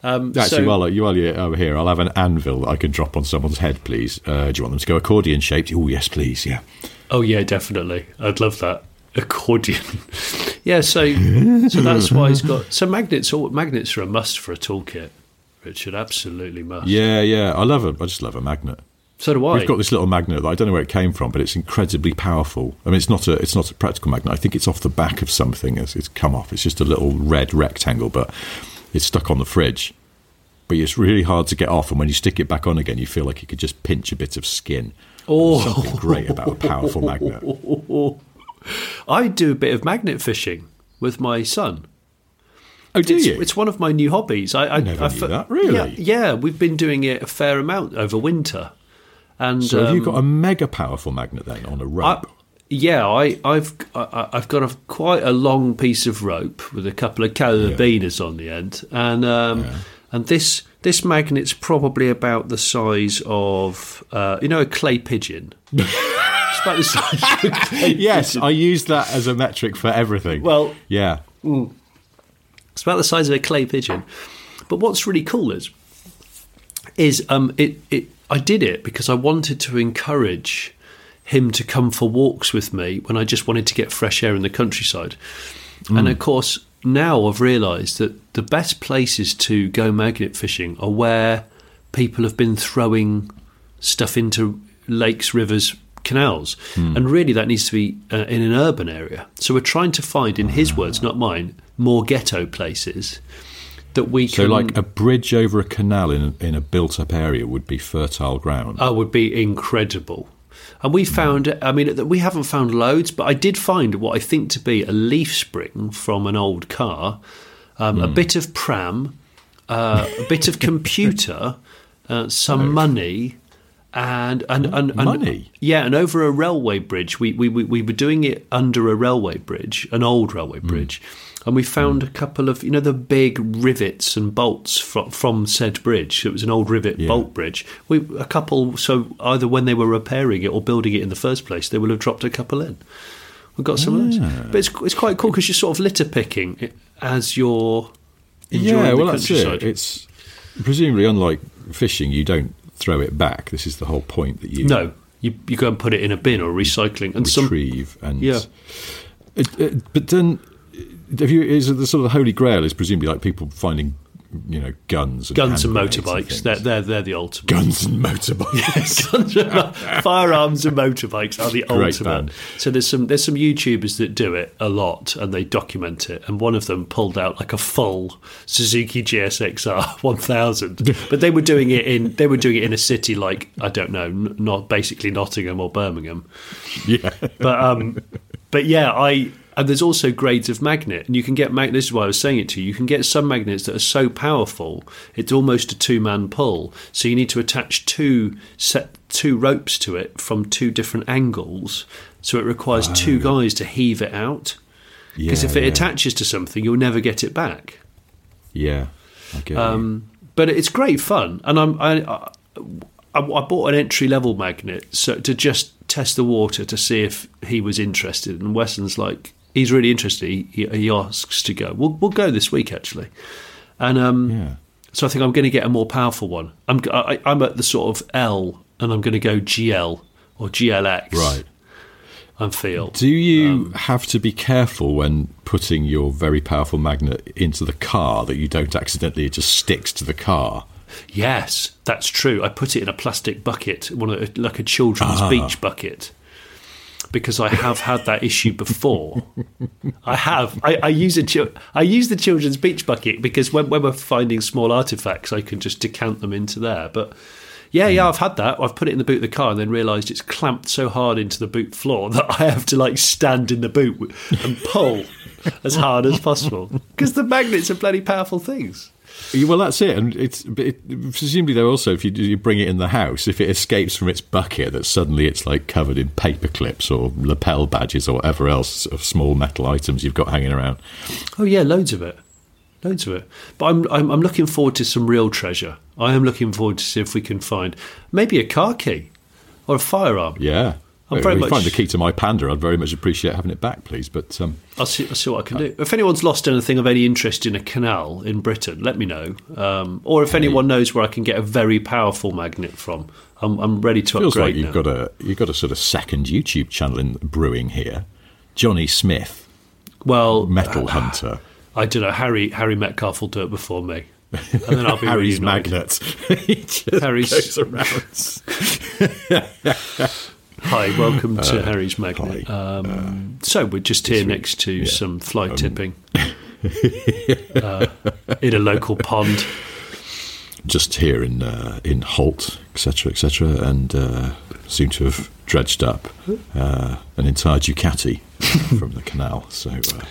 Um, Actually, so- while, you, while you're over here, I'll have an anvil that I can drop on someone's head, please. Uh, do you want them to go accordion shaped? Oh, yes, please. Yeah. Oh yeah, definitely. I'd love that accordion. yeah, so so that's why he's got so magnets. All magnets are a must for a toolkit. Richard, absolutely must. Yeah, yeah. I love it. I just love a magnet. So do I. We've got this little magnet that I don't know where it came from, but it's incredibly powerful. I mean, it's not a it's not a practical magnet. I think it's off the back of something. It's, it's come off. It's just a little red rectangle, but it's stuck on the fridge. But it's really hard to get off, and when you stick it back on again, you feel like you could just pinch a bit of skin. Oh. There's something great about a powerful magnet. I do a bit of magnet fishing with my son. Oh, do it's, you? It's one of my new hobbies. I, I never I knew fe- that, really? Yeah, yeah, we've been doing it a fair amount over winter. And so have you um, got a mega powerful magnet then on a rope? yeah, I, I've I, I've got a quite a long piece of rope with a couple of carabiners on the end, and um, and this this magnet's probably about the size of uh, you know a clay pigeon. it's about the size. Of a clay yes, pigeon. I use that as a metric for everything. Well- yeah. It's about the size of a clay pigeon. But what's really cool is, is um, it, it. I did it because I wanted to encourage him to come for walks with me when I just wanted to get fresh air in the countryside. And of course, now I've realised that the best places to go magnet fishing are where people have been throwing stuff into lakes, rivers, canals, and really that needs to be uh, in an urban area. So we're trying to find, in his words, not mine, more ghetto places that we So, can. like a bridge over a canal in a, in a built-up area would be fertile ground. Oh, would be incredible. And we found, I mean, we haven't found loads, but I did find what I think to be a leaf spring from an old car, um, a bit of pram, uh, a bit of computer, uh, some money, and and, and, and money? Yeah, and over a railway bridge, we, we, we, we were doing it under a railway bridge, an old railway bridge, and we found a couple of, you know, the big rivets and bolts from, from said bridge. It was an old rivet Yeah. bolt bridge. We a couple, so either when they were repairing it or building it in the first place, they will have dropped a couple in. We've got some of those, but it's it's quite cool because you're sort of litter picking as you're enjoying yeah, well, that's it. It's presumably unlike fishing, you don't throw it back. This is the whole point that you no, you you go and put it in a bin or recycling, and some retrieve and Yeah. It- it- but then, have you? Is the sort of the holy grail? Is presumably like people finding, you know, guns, and guns and motorbikes. things. they're, they're they're the ultimate. guns and motorbikes. Guns and- firearms and motorbikes are the Great ultimate. band. So there's some there's some YouTubers that do it a lot and they document it. And one of them pulled out like a full Suzuki GSXR 1000, but they were doing it in they were doing it in a city like I don't know, not basically Nottingham or Birmingham. yeah, But um, but yeah, I and there's also grades of magnet, and you can get mag. This is why I was saying it to you. You can get some magnets that are so powerful it's almost a two man pull. So you need to attach two set two ropes to it from two different angles. So it requires two guys to heave it out. Because Yeah, if it yeah. attaches to something, you'll never get it back. yeah. I get you. Um, but it's great fun, and I'm I, I, I bought an entry level magnet so to just test the water to see if he was interested. And Wesson's like, he's really interested. He, he, he asks to go. We'll we'll go this week actually, and um, Yeah. so I think I'm going to get a more powerful one. I'm I, I'm at the sort of L, and I'm going to go GL or GLX. Right. I feel. Do you um, have to be careful when putting your very powerful magnet into the car that you don't accidentally it just sticks to the car? Yes, that's true. I put it in a plastic bucket, one of like a children's Ah. beach bucket, because I have had that issue before. I have. I, I use a I use the children's beach bucket because when, when we're finding small artifacts, I can just decant them into there. But yeah, yeah, hmm. I've had that. I've put it in the boot of the car and then realised it's clamped so hard into the boot floor that I have to like stand in the boot and pull as hard as possible because the magnets are bloody powerful things. Yeah, Well, that's it, and it's it, presumably they're also if you, you bring it in the house, if it escapes from its bucket, that suddenly it's like covered in paper clips or lapel badges or whatever else of small metal items you've got hanging around. Oh yeah, loads of it, loads of it. But I'm, I'm I'm looking forward to some real treasure. I am looking forward to see if we can find maybe a car key or a firearm. Yeah, I'm If very you find the key to my panda, I'd very much appreciate having it back, please. But um, I'll see, I'll see what I can do. If anyone's lost anything of any interest in a canal in Britain, let me know. Um, or if anyone knows where I can get a very powerful magnet from, I'm, I'm ready to feels upgrade Feels like you've now. got a you've got a sort of second YouTube channel in brewing here. Jonny Smith, well, Metal Hunter, I don't know. Harry Harry Metcalfe will do it before me, and then I'll be Harry's really magnet. he just Harry's- goes around. Hi, welcome to Uh, Harry's Magnet. Um, so we're just here next to some fly Um, tipping uh, in a local pond. just here in uh, in Holt, etc., etc., and uh, seem to have dredged up uh, an entire Ducati from the canal. So uh,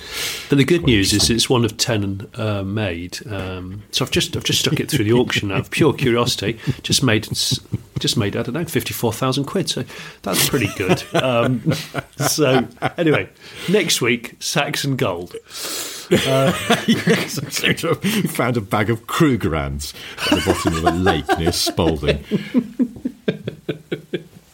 But the good news is it's one of ten uh, made. Um, so I've just I've just stuck it through the auction out of pure curiosity. Just made just made I don't know fifty four thousand quid. So that's pretty good. Um, so anyway, next week Saxon Gold. yes, to have found a bag of Krugerrands at the bottom of a lake near Spalding.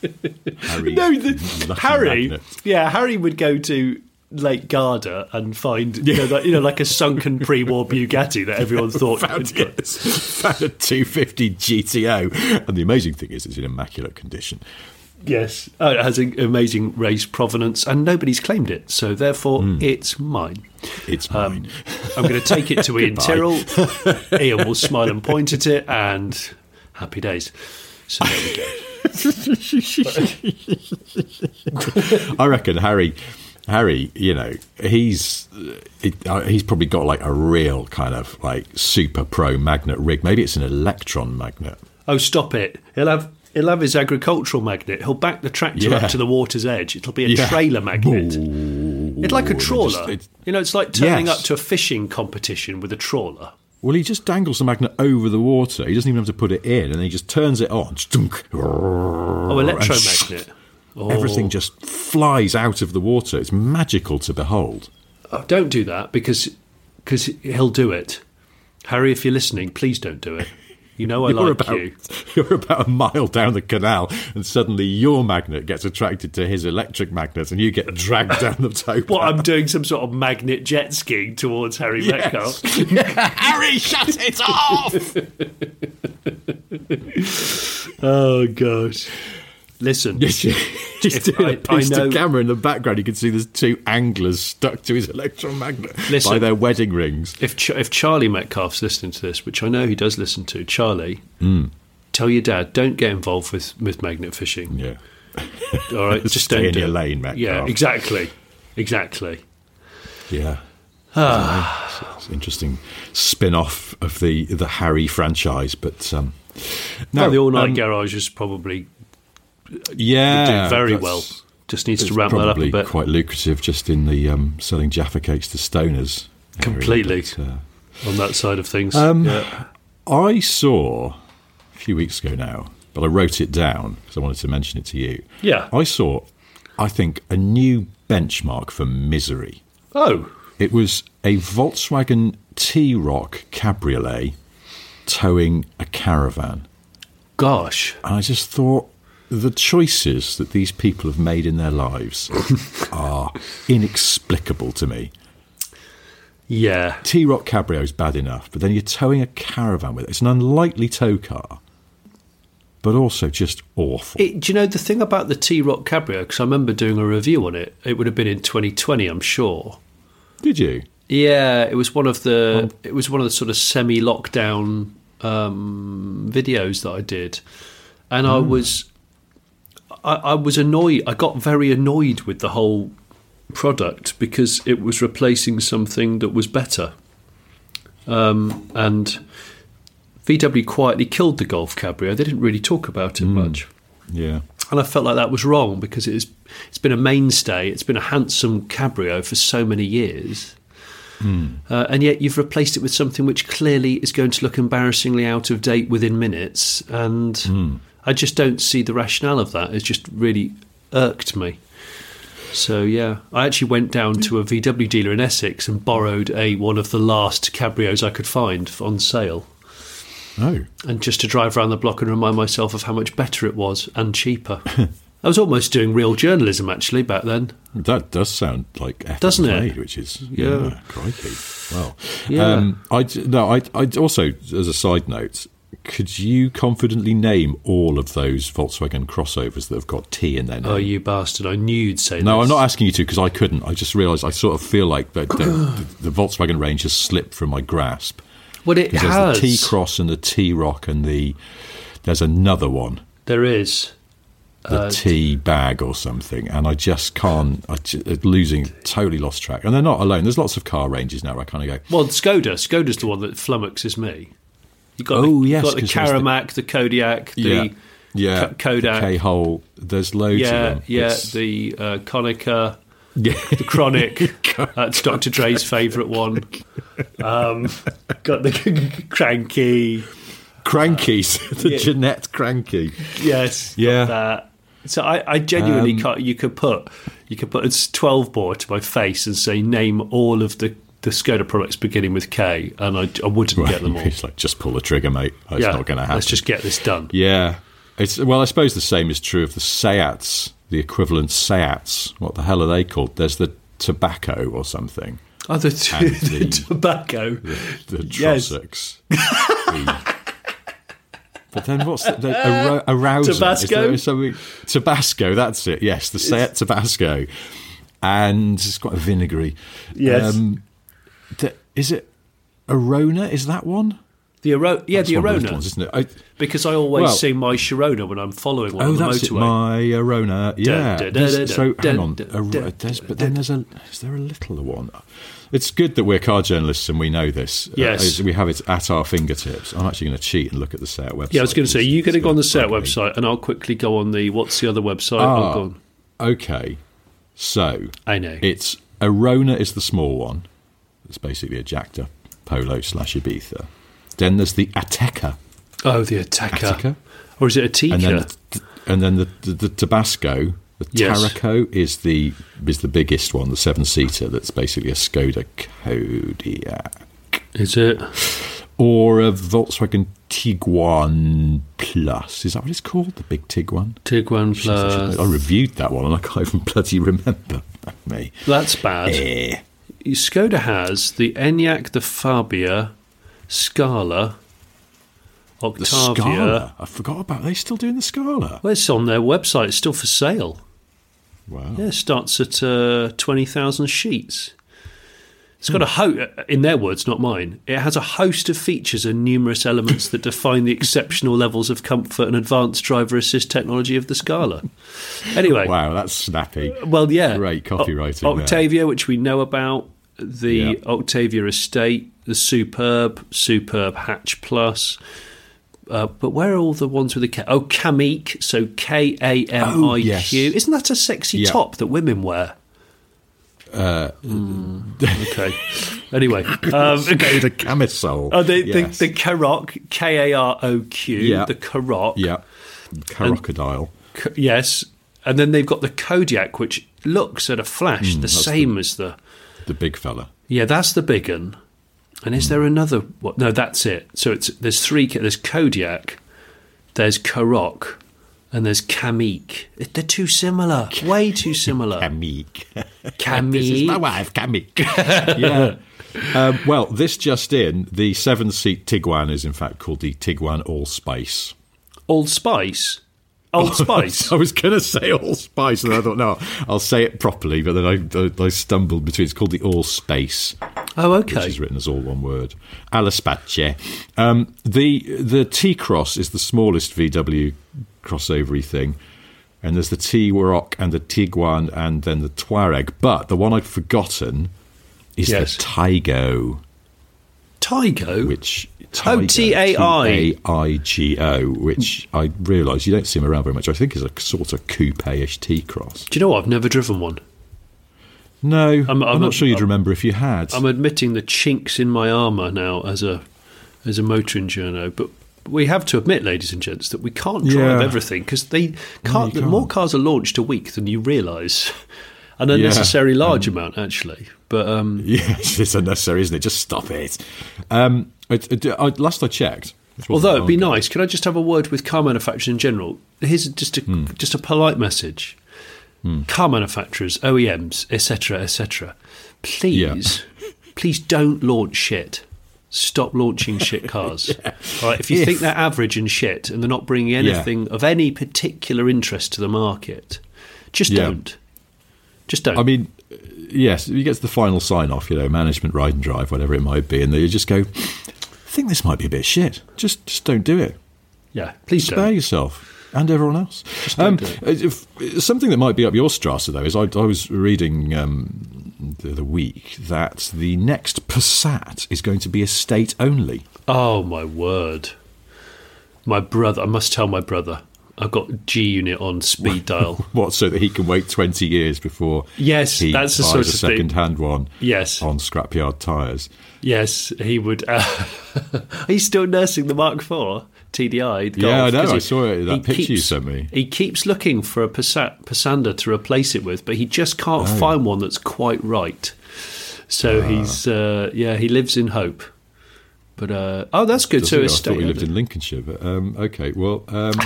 Harry, No, the, Harry. magnet. Yeah, Harry would go to Lake Garda and find you, know, like, you know like a sunken pre-war Bugatti that everyone thought. Found, yes, found a 250 GTO, and the amazing thing is, it's in immaculate condition. Yes, oh, it has an amazing race provenance, and nobody's claimed it, so therefore it's mine. It's Um, mine. I'm going to take it to Ian. Tyrrell. Ian will smile and point at it, and happy days. So there we go. I reckon Harry, Harry, you know, he's uh, he's probably got like a real kind of like super pro magnet rig. Maybe it's an electron magnet. Oh, stop it! He'll have he'll have his agricultural magnet. He'll back the tractor Yeah. up to the water's edge. It'll be a Yeah. trailer magnet. It's like a Ooh, trawler. just- it- you know, it's like turning Yes. up to a fishing competition with a trawler. Well, he just dangles the magnet over the water. He doesn't even have to put it in, and then he just turns it on. Oh, electromagnet. Oh. Everything just flies out of the water. It's magical to behold. Oh, don't do that because because he'll do it. Harry, if you're listening, please don't do it. You know I you're like about, you. You're about a mile down the canal, and suddenly your magnet gets attracted to his electric magnet, and you get dragged down the tow. What I'm doing some sort of magnet jet skiing towards Harry Metcalfe. Harry, shut it off! Oh gosh. Listen, He's If doing I- a piece I to camera in the background. You can see there's two anglers stuck to his electromagnet Listen. by their wedding rings. if Ch- if Charlie Metcalfe's listening to this, which I know he does listen to, Charlie, Hmm. tell your dad don't get involved with, with magnet fishing. Yeah. All right, just Stay don't in do your it. lane, Metcalfe. Yeah, exactly, exactly. Yeah. It's- it's an interesting spin off of the the Harry franchise, but um, no, No, the all night um, garage is probably yeah, doing very well. Just needs to ramp that up a bit. quite lucrative just in the um, selling Jaffa cakes to stoners. area, Completely. but, uh, on that side of things. Um, yeah. I saw a few weeks ago now, but I wrote it down because I wanted to mention it to you. Yeah. I saw, I think, a new benchmark for misery. Oh, It was a Volkswagen T-Roc cabriolet towing a caravan. gosh. And I just thought the choices that these people have made in their lives are inexplicable to me. Yeah. T-Roc Cabrio is bad enough, but then you're towing a caravan with it. It's an unlikely tow car, but also just awful. It, do you know the thing about the T-Roc Cabrio? Because I remember doing a review on it. It would have been in 2020, I'm sure. Did you? Yeah, it was one of the it was one of the sort of semi lockdown um, videos that I did, and I was I, I was annoyed. I got very annoyed with the whole product because it was replacing something that was better, um, and VW quietly killed the Golf Cabrio. They didn't really talk about it much. Yeah. And I felt like that was wrong because it is, it's been a mainstay. It's been a handsome cabrio for so many years. Uh, and yet you've replaced it with something which clearly is going to look embarrassingly out of date within minutes. And I just don't see the rationale of that. It's just really irked me. So yeah, I actually went down to a VW dealer in Essex and borrowed a one of the last cabrios I could find on sale Oh. and just to drive around the block and remind myself of how much better it was and cheaper. I was almost doing real journalism actually back then. That does sound like Doesn't it? which is yeah, Yeah. crikey. Well, Yeah. um, I no, I I also as a side note, could you confidently name all of those Volkswagen crossovers that have got T in their name? Oh, you bastard! I knew you'd say no, this. I'm not asking you to because I couldn't. I just realised I sort of feel like the, the, the Volkswagen range has slipped from my grasp. Well, it has. There's the T Cross and the T-Roc and the there's another one, There is. the Uh, T Bag or something, and I just can't. I ju- losing totally lost track. And they're not alone. There's lots of car ranges now. Where I kind of go. Well, Skoda. Skoda's the one that flummoxes me. You got Oh, the, yes, got the there's the- Karamak, the, Kodiak, the yeah, yeah, K- Kodak. K hole. There's loads yeah, of them. yeah, It's- the uh, Konica, yeah. the Chronic. That's Dr. Dre's favourite one. Um, got the Cranky. Krankies, the yeah. Janette Krankie. Yes, Yeah. So I, I genuinely Um, can't. You could put you could put a twelve bore to my face and say name all of the the Skoda products beginning with K, and I, I wouldn't get them all. It's like just pull the trigger, mate. It's yeah, not going to happen. let's just get this done. Yeah, it's well. I suppose the same is true of the Seats, the equivalent Seats. What the hell are they called? There's the tobacco or something. Oh, the, And the, the- tobacco. The Yes. Trossachs. The- but then what's the, the ar- arousing? Is Tabasco? there something- Tabasco. That's it. Yes, the Seat Tabasco, and it's quite vinegary. Yes. Um, the, is it Arona? Is that one? The Aro- yeah, That's the one of those Arona. ones, isn't it? I, Because I always Well- sing my Sharona when I'm following one Oh, on the that's it, motorway. my Arona. Yeah. dun, There's- dun, so hang on. dun, A- dun, there's- dun, but then there's a. Is there a littler one? It's good that we're car journalists and we know this. Uh, Yes. we have it at our fingertips. I'm actually going to cheat and look at the Seat website. yeah, I was going to say, you're going to go on the Seat website, and I'll quickly go on the what's the other website? Ah. I'll go on. Okay, so I know. it's Arona is the small one. It's basically a up Polo slash Ibiza. Then there's the Ateca, oh, the Attacker. Attica. Or is it a Tika? and then the, and then the, the, the Tabasco, the Yes. Tarraco is the is the biggest one, the seven seater. That's basically a Skoda Kodiak is it? or a Volkswagen Tiguan Plus. Is that what it's called? The big Tiguan. Tiguan Jeez, I, should Plus. I reviewed that one and I can't even bloody remember. Me. That's bad. Eh. Skoda has the Enyaq, the Fabia, Scala, The Octavia. Scala. I forgot about. Are they still doing the Scala? Well, it's on their website. It's still for sale. Wow. Yeah, it starts at uh, 20,000 sheets. It's got a hmm. ho- uh, in their words, not mine. It has a host of features and numerous elements that define the exceptional levels of comfort and advanced driver assist technology of the Scala. Anyway, Wow, that's snappy. Uh, well, yeah, Great copywriting O- there. Octavia, which we know about, the Yeah. Octavia Estate, the Superb, Superb Hatch Plus. Uh, but where are all the ones with the K? Oh, Kamiq, so K A M I Oh. Q. Isn't that a sexy Yeah. top that women wear? Uh, okay. Anyway, um, to camisole. oh, the, yes. the the Karoq, K A R O Q, Yeah. the Karoq. yeah, crocodile. K- yes, and then they've got the Kodiak, which looks at a flash Hmm, the same as the the big fella. Yeah, that's the big one. And is there another? What? No, that's it. So it's there's three. There's Kodiak, there's Karoq, and there's Kamiq. It- They're too similar. Way too similar. Kamik. Kamiq. this is my wife, Kamik. yeah. Um, well, this just in, the seven-seat Tiguan is in fact called the Tiguan All Spice. Old Spice. Old Spice. I was going to say All Spice, and I thought, no, I'll say it properly, but then I, I, I stumbled between. It's called the All Space. oh, which okay. is written as all one word. Alaspace. Um, the the T Cross is the smallest VW crossovery thing, and there's the T Rock and the Tiguan and then the Touareg. But the one I'd forgotten is Yes. the Taigo, Tygo. which Oh, T-A-I. T-A-I-G-O, which I realise you don't see them around very much. I think is a sort of coupe-ish T Cross. Do you know what? I've never driven one. No, I'm, I'm- I'm not sure you'd I'm- remember if you had. I'm admitting the chinks in my armour now as a as a motoring journo, but we have to admit, ladies and gents, that we can't drive Yeah. everything because they can't. the more cars are launched a week than you realise, an unnecessary large amount actually. But um, Yes, it's unnecessary, isn't it? Just stop it. Um, it, it- I, last I checked, Although it'd be nice, could I just have a word with car manufacturers in general? Here's just a Hmm. just a polite message. Car manufacturers, OEMs, etc., etc. Please, please don't launch shit. Stop launching shit cars. Right, if you If- think they're average and shit and they're not bringing anything of any particular interest to the market, just Yeah. don't. Just don't. I mean, uh, yes, you get to the final sign off, you know, management, ride and drive, whatever it might be, and you just go, I think this might be a bit shit. Just, just don't do it. yeah, please Spare don't. yourself and everyone else. Um, it. if, something that might be up your strasse, though, is I, I was reading um, the, the week that the next Passat is going to be estate only. Oh my word! My brother, I must tell my brother. I've got G Unit on speed dial. What, so that he can wait 20 years before Yes, he that's the sort a of thing. second-hand one Yes. on scrapyard tyres? Yes, he would. Uh, he's still nursing the Mark IV TDI. the Yeah, I know. I he- saw it, that picture you keeps- sent me. He keeps looking for a Passat, Passander to replace it with, but he just can't Oh. find one that's quite right. Ah. So he's uh, yeah, he lives in hope. But uh, oh, that's good. Does So? I thought he lived in Lincolnshire, but um, okay. Well, um,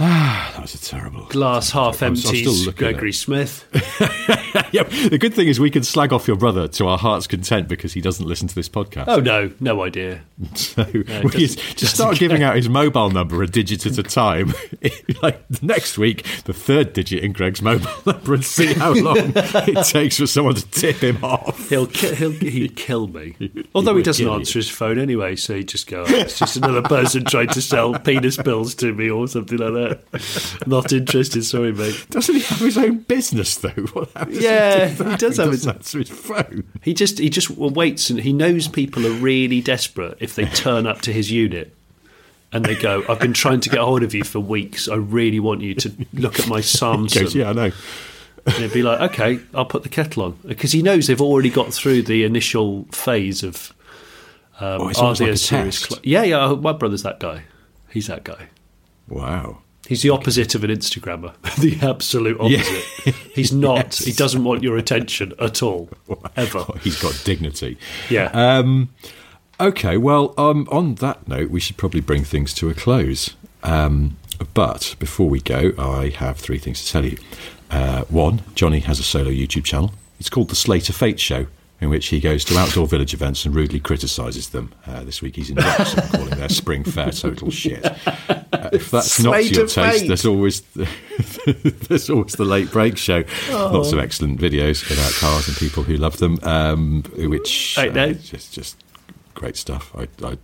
ah, that was a terrible glass half I'm- I'm still empty. Gregory. Smith. yeah, the good thing is we can slag off your brother to our heart's content because he doesn't listen to this podcast. Oh no, no idea. So we just, start care. giving out his mobile number a digit at a time. like next week, the third digit in Greg's mobile number, and see how long it takes for someone to tip him off. He'll ki- he'll he'd kill me. Although he doesn't kill you. answer his phone anyway, so he just go. "Oh, it's just another person trying to sell penis pills to me or something like that. Not interested. Sorry, mate. Doesn't he have his own business though? Yeah, do he does have his- answer his phone. He just he just waits and he knows people are really desperate if they turn up to his unit. And they go, I've been trying to get hold of you for weeks. I really want you to look at my He Samsung. goes, yeah, I know. And he'd be like, okay, I'll put the kettle on. Because he knows they've already got through the initial phase of um, Oh, it's almost like a serious test. cli- Yeah, yeah, my brother's that guy. He's that guy. Wow. He's the opposite of an Instagrammer. the absolute opposite. He's not, Yes. he doesn't want your attention at all. Ever. He's got dignity. Yeah. Um, okay, well, um, on that note, we should probably bring things to a close. Um, but before we go, I have three things to tell you. Uh, one, Johnny has a solo YouTube channel. It's called The Slater Fate Show, in which he goes to outdoor village events and rudely criticises them. Uh, this week he's in Wrexham, calling their spring fair total shit. If that's not your taste, Fate. there's always the, there's always the Late Brake Show. Lots of excellent videos about cars and people who love them, um, which uh, just just great stuff. I, I,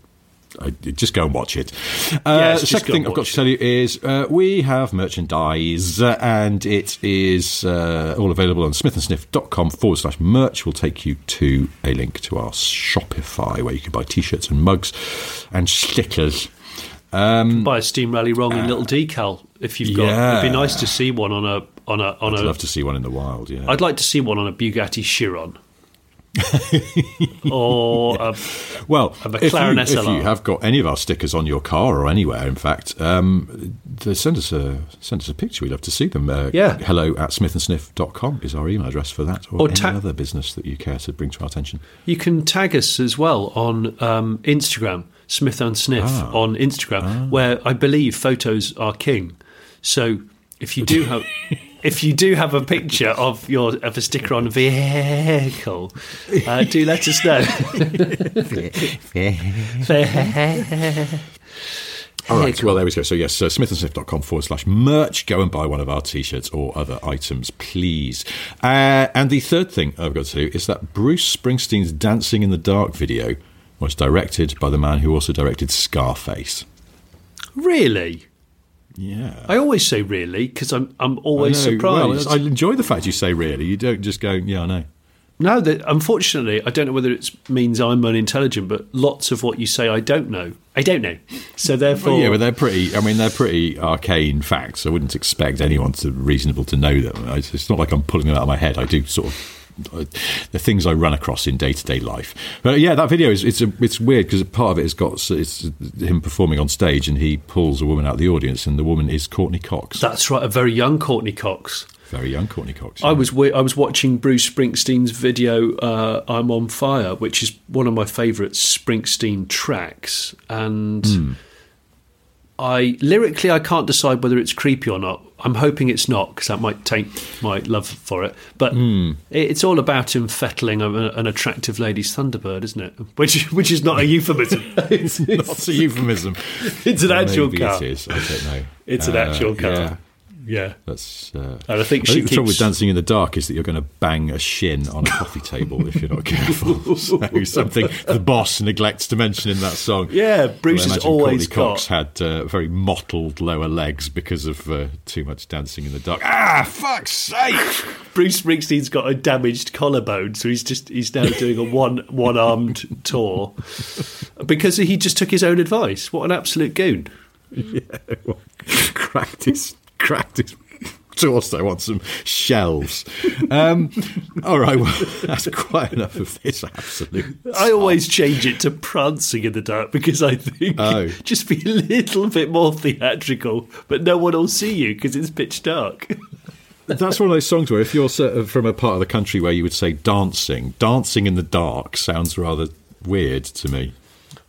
I just go and watch it. Yes, Uh, just second thing I've got to tell you is uh, we have merchandise, uh, and it is uh, all available on smithandsniff.com forward slash merch. Will take you to a link to our Shopify where you can buy t-shirts and mugs and stickers. Buy a Steam Rally Wrong in little decal if you've got. It'd be nice to see one on a on a on I'd a. love to see one in the wild. Yeah, I'd like to see one on a Bugatti Chiron. or a, Well, A if you, McLaren if you have got any of our stickers on your car or anywhere, in fact, um, send us a send us a picture. We'd love to see them. Uh, Yeah. Hello at smithandsniff.com is our email address for that, or, Or any ta- other business that you care to bring to our attention. you can tag us as well on um, Instagram, Smith and Sniff Ah. on Instagram, where I believe photos are king. So if you do have. If you do have a picture of your of a sticker on a vehicle, uh, do let us know. All right, well, there we go. So, yes, uh, smithandsniff.com forward slash merch. Go and buy one of our t shirts or other items, please. Uh, and the third thing I've got to do is that Bruce Springsteen's Dancing in the Dark video was directed by the man who also directed Scarface. really? Yeah. I always say really because I'm I'm always know. surprised. Well, I enjoy the fact you say really. You don't just go, yeah, I know. no, that unfortunately I don't know whether it means I'm unintelligent, but lots of what you say I don't know. I don't know. So therefore, Well, yeah, but they're pretty. I mean, they're pretty arcane facts. I wouldn't expect anyone to reasonable to know them. It's not like I'm pulling them out of my head. I do sort of. I- The things I run across in day to day life, but yeah, that video is it's a, it's weird because part of it has got it's him performing on stage and he pulls a woman out of the audience and the woman is Courteney Cox. that's right. A very young Courteney Cox. Very young Courteney Cox. I was I was watching Bruce Springsteen's video uh, "I'm on Fire," which is one of my favourite Springsteen tracks, and Hmm. I lyrically I can't decide whether it's creepy or not. I'm hoping it's not because that might taint my love for it. But it, it's all about him fettling a, an attractive lady's Thunderbird, isn't it? Which which is not a euphemism. it's, Not a euphemism. It's an Or actual maybe car. It is. I don't know. It's an Uh, actual car. Yeah, yeah. that's. Uh, And I think she the trouble with dancing in the dark is that you're going to bang a shin on a coffee table if you're not careful. so something the boss neglects to mention in that song. Yeah, Bruce I has always Courteney Cox got- had uh, very mottled lower legs because of uh, too much dancing in the dark. Ah, fuck's sake! Bruce Springsteen's got a damaged collarbone, so he's just he's now doing a one one armed tour because he just took his own advice. What an absolute goon! Yeah, cracked his cracked his torso on some shelves. Um, all right, well, that's quite enough of this absolute. I always change it to prancing in the dark because I think Oh. just be a little bit more theatrical, but no one will see you because it's pitch dark. That's one of those songs where if you're sort of from a part of the country where you would say dancing, dancing in the dark sounds rather weird to me.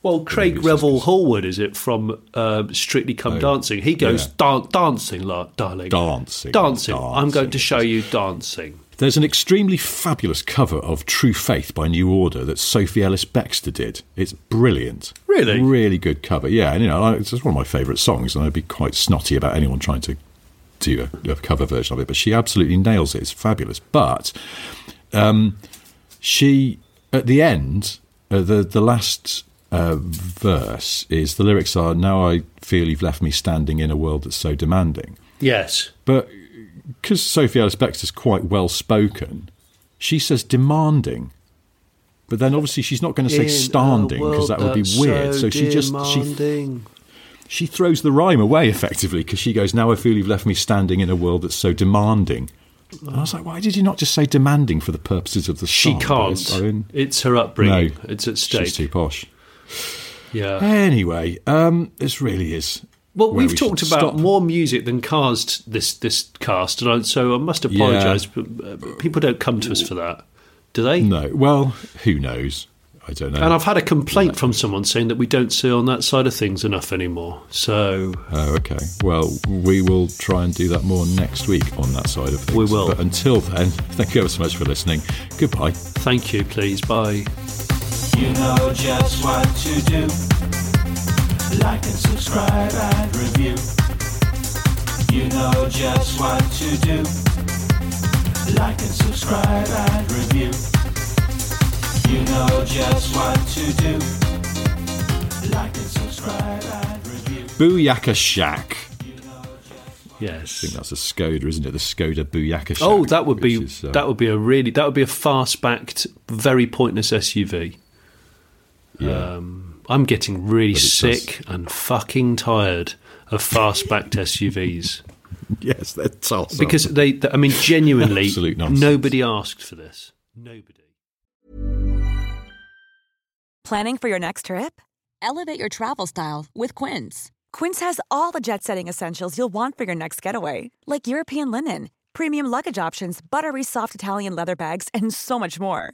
Well, Craig Revel Horwood is it from um, Strictly Come Oh, Dancing? He goes yeah. dan- dancing, darling, Dancing, dancing. I'm going to show you dancing. There's an extremely fabulous cover of True Faith by New Order that Sophie Ellis Bextor did. It's brilliant. Really? Really good cover. Yeah, and you know, it's just one of my favourite songs, and I'd be quite snotty about anyone trying to do a, a cover version of it, but she absolutely nails it. It's fabulous. But um, she, at the end, uh, the the last uh, verse is the lyrics are "Now I feel you've left me standing in a world that's so demanding." Yes. But because Sophie Ellis Bextor's quite well spoken, she says demanding. But then obviously she's not going to say In standing because that would be weird. that's So she just she she throws the rhyme away effectively because she goes, "Now I feel you've left me standing in a world that's so demanding." And I was like, "Why did you not just say demanding for the purposes of the She song?" But can't. it's- I mean, it's her upbringing. No, it's at stake. she's too posh. Yeah. Anyway, um, this really is. Well, we've we talked about stop. more music than cars t- this this cast, and I, so I must apologise. But uh, people don't come to us for that, do they? No, well, who knows? I don't know. And I've had a complaint from someone saying that we don't see on that side of things enough anymore. So Oh, okay. Well, we will try and do that more next week on that side of things. We will. But until then, thank you ever so much for listening. Goodbye. thank you, please. Bye. You know just what to do. Like and subscribe and review. You know just what to do. Like and subscribe and review. You know just what to do. Like and subscribe and review. Booyaka Shack. Yes, I think that's a Skoda, isn't it? The Skoda Booyaka Shack. Oh, that would be is, uh, that would be a really that would be a fast backed, very pointless SUV. Yeah. Um, I'm getting really But it sick and fucking tired of fast backed SUVs yes, that's awesome. because they, they- I mean, genuinely, nobody asked for this. Nobody. Planning for your next trip? Elevate your travel style with Quince. Quince has all the jet setting essentials you'll want for your next getaway, like European linen, premium luggage options, buttery soft Italian leather bags, and so much more.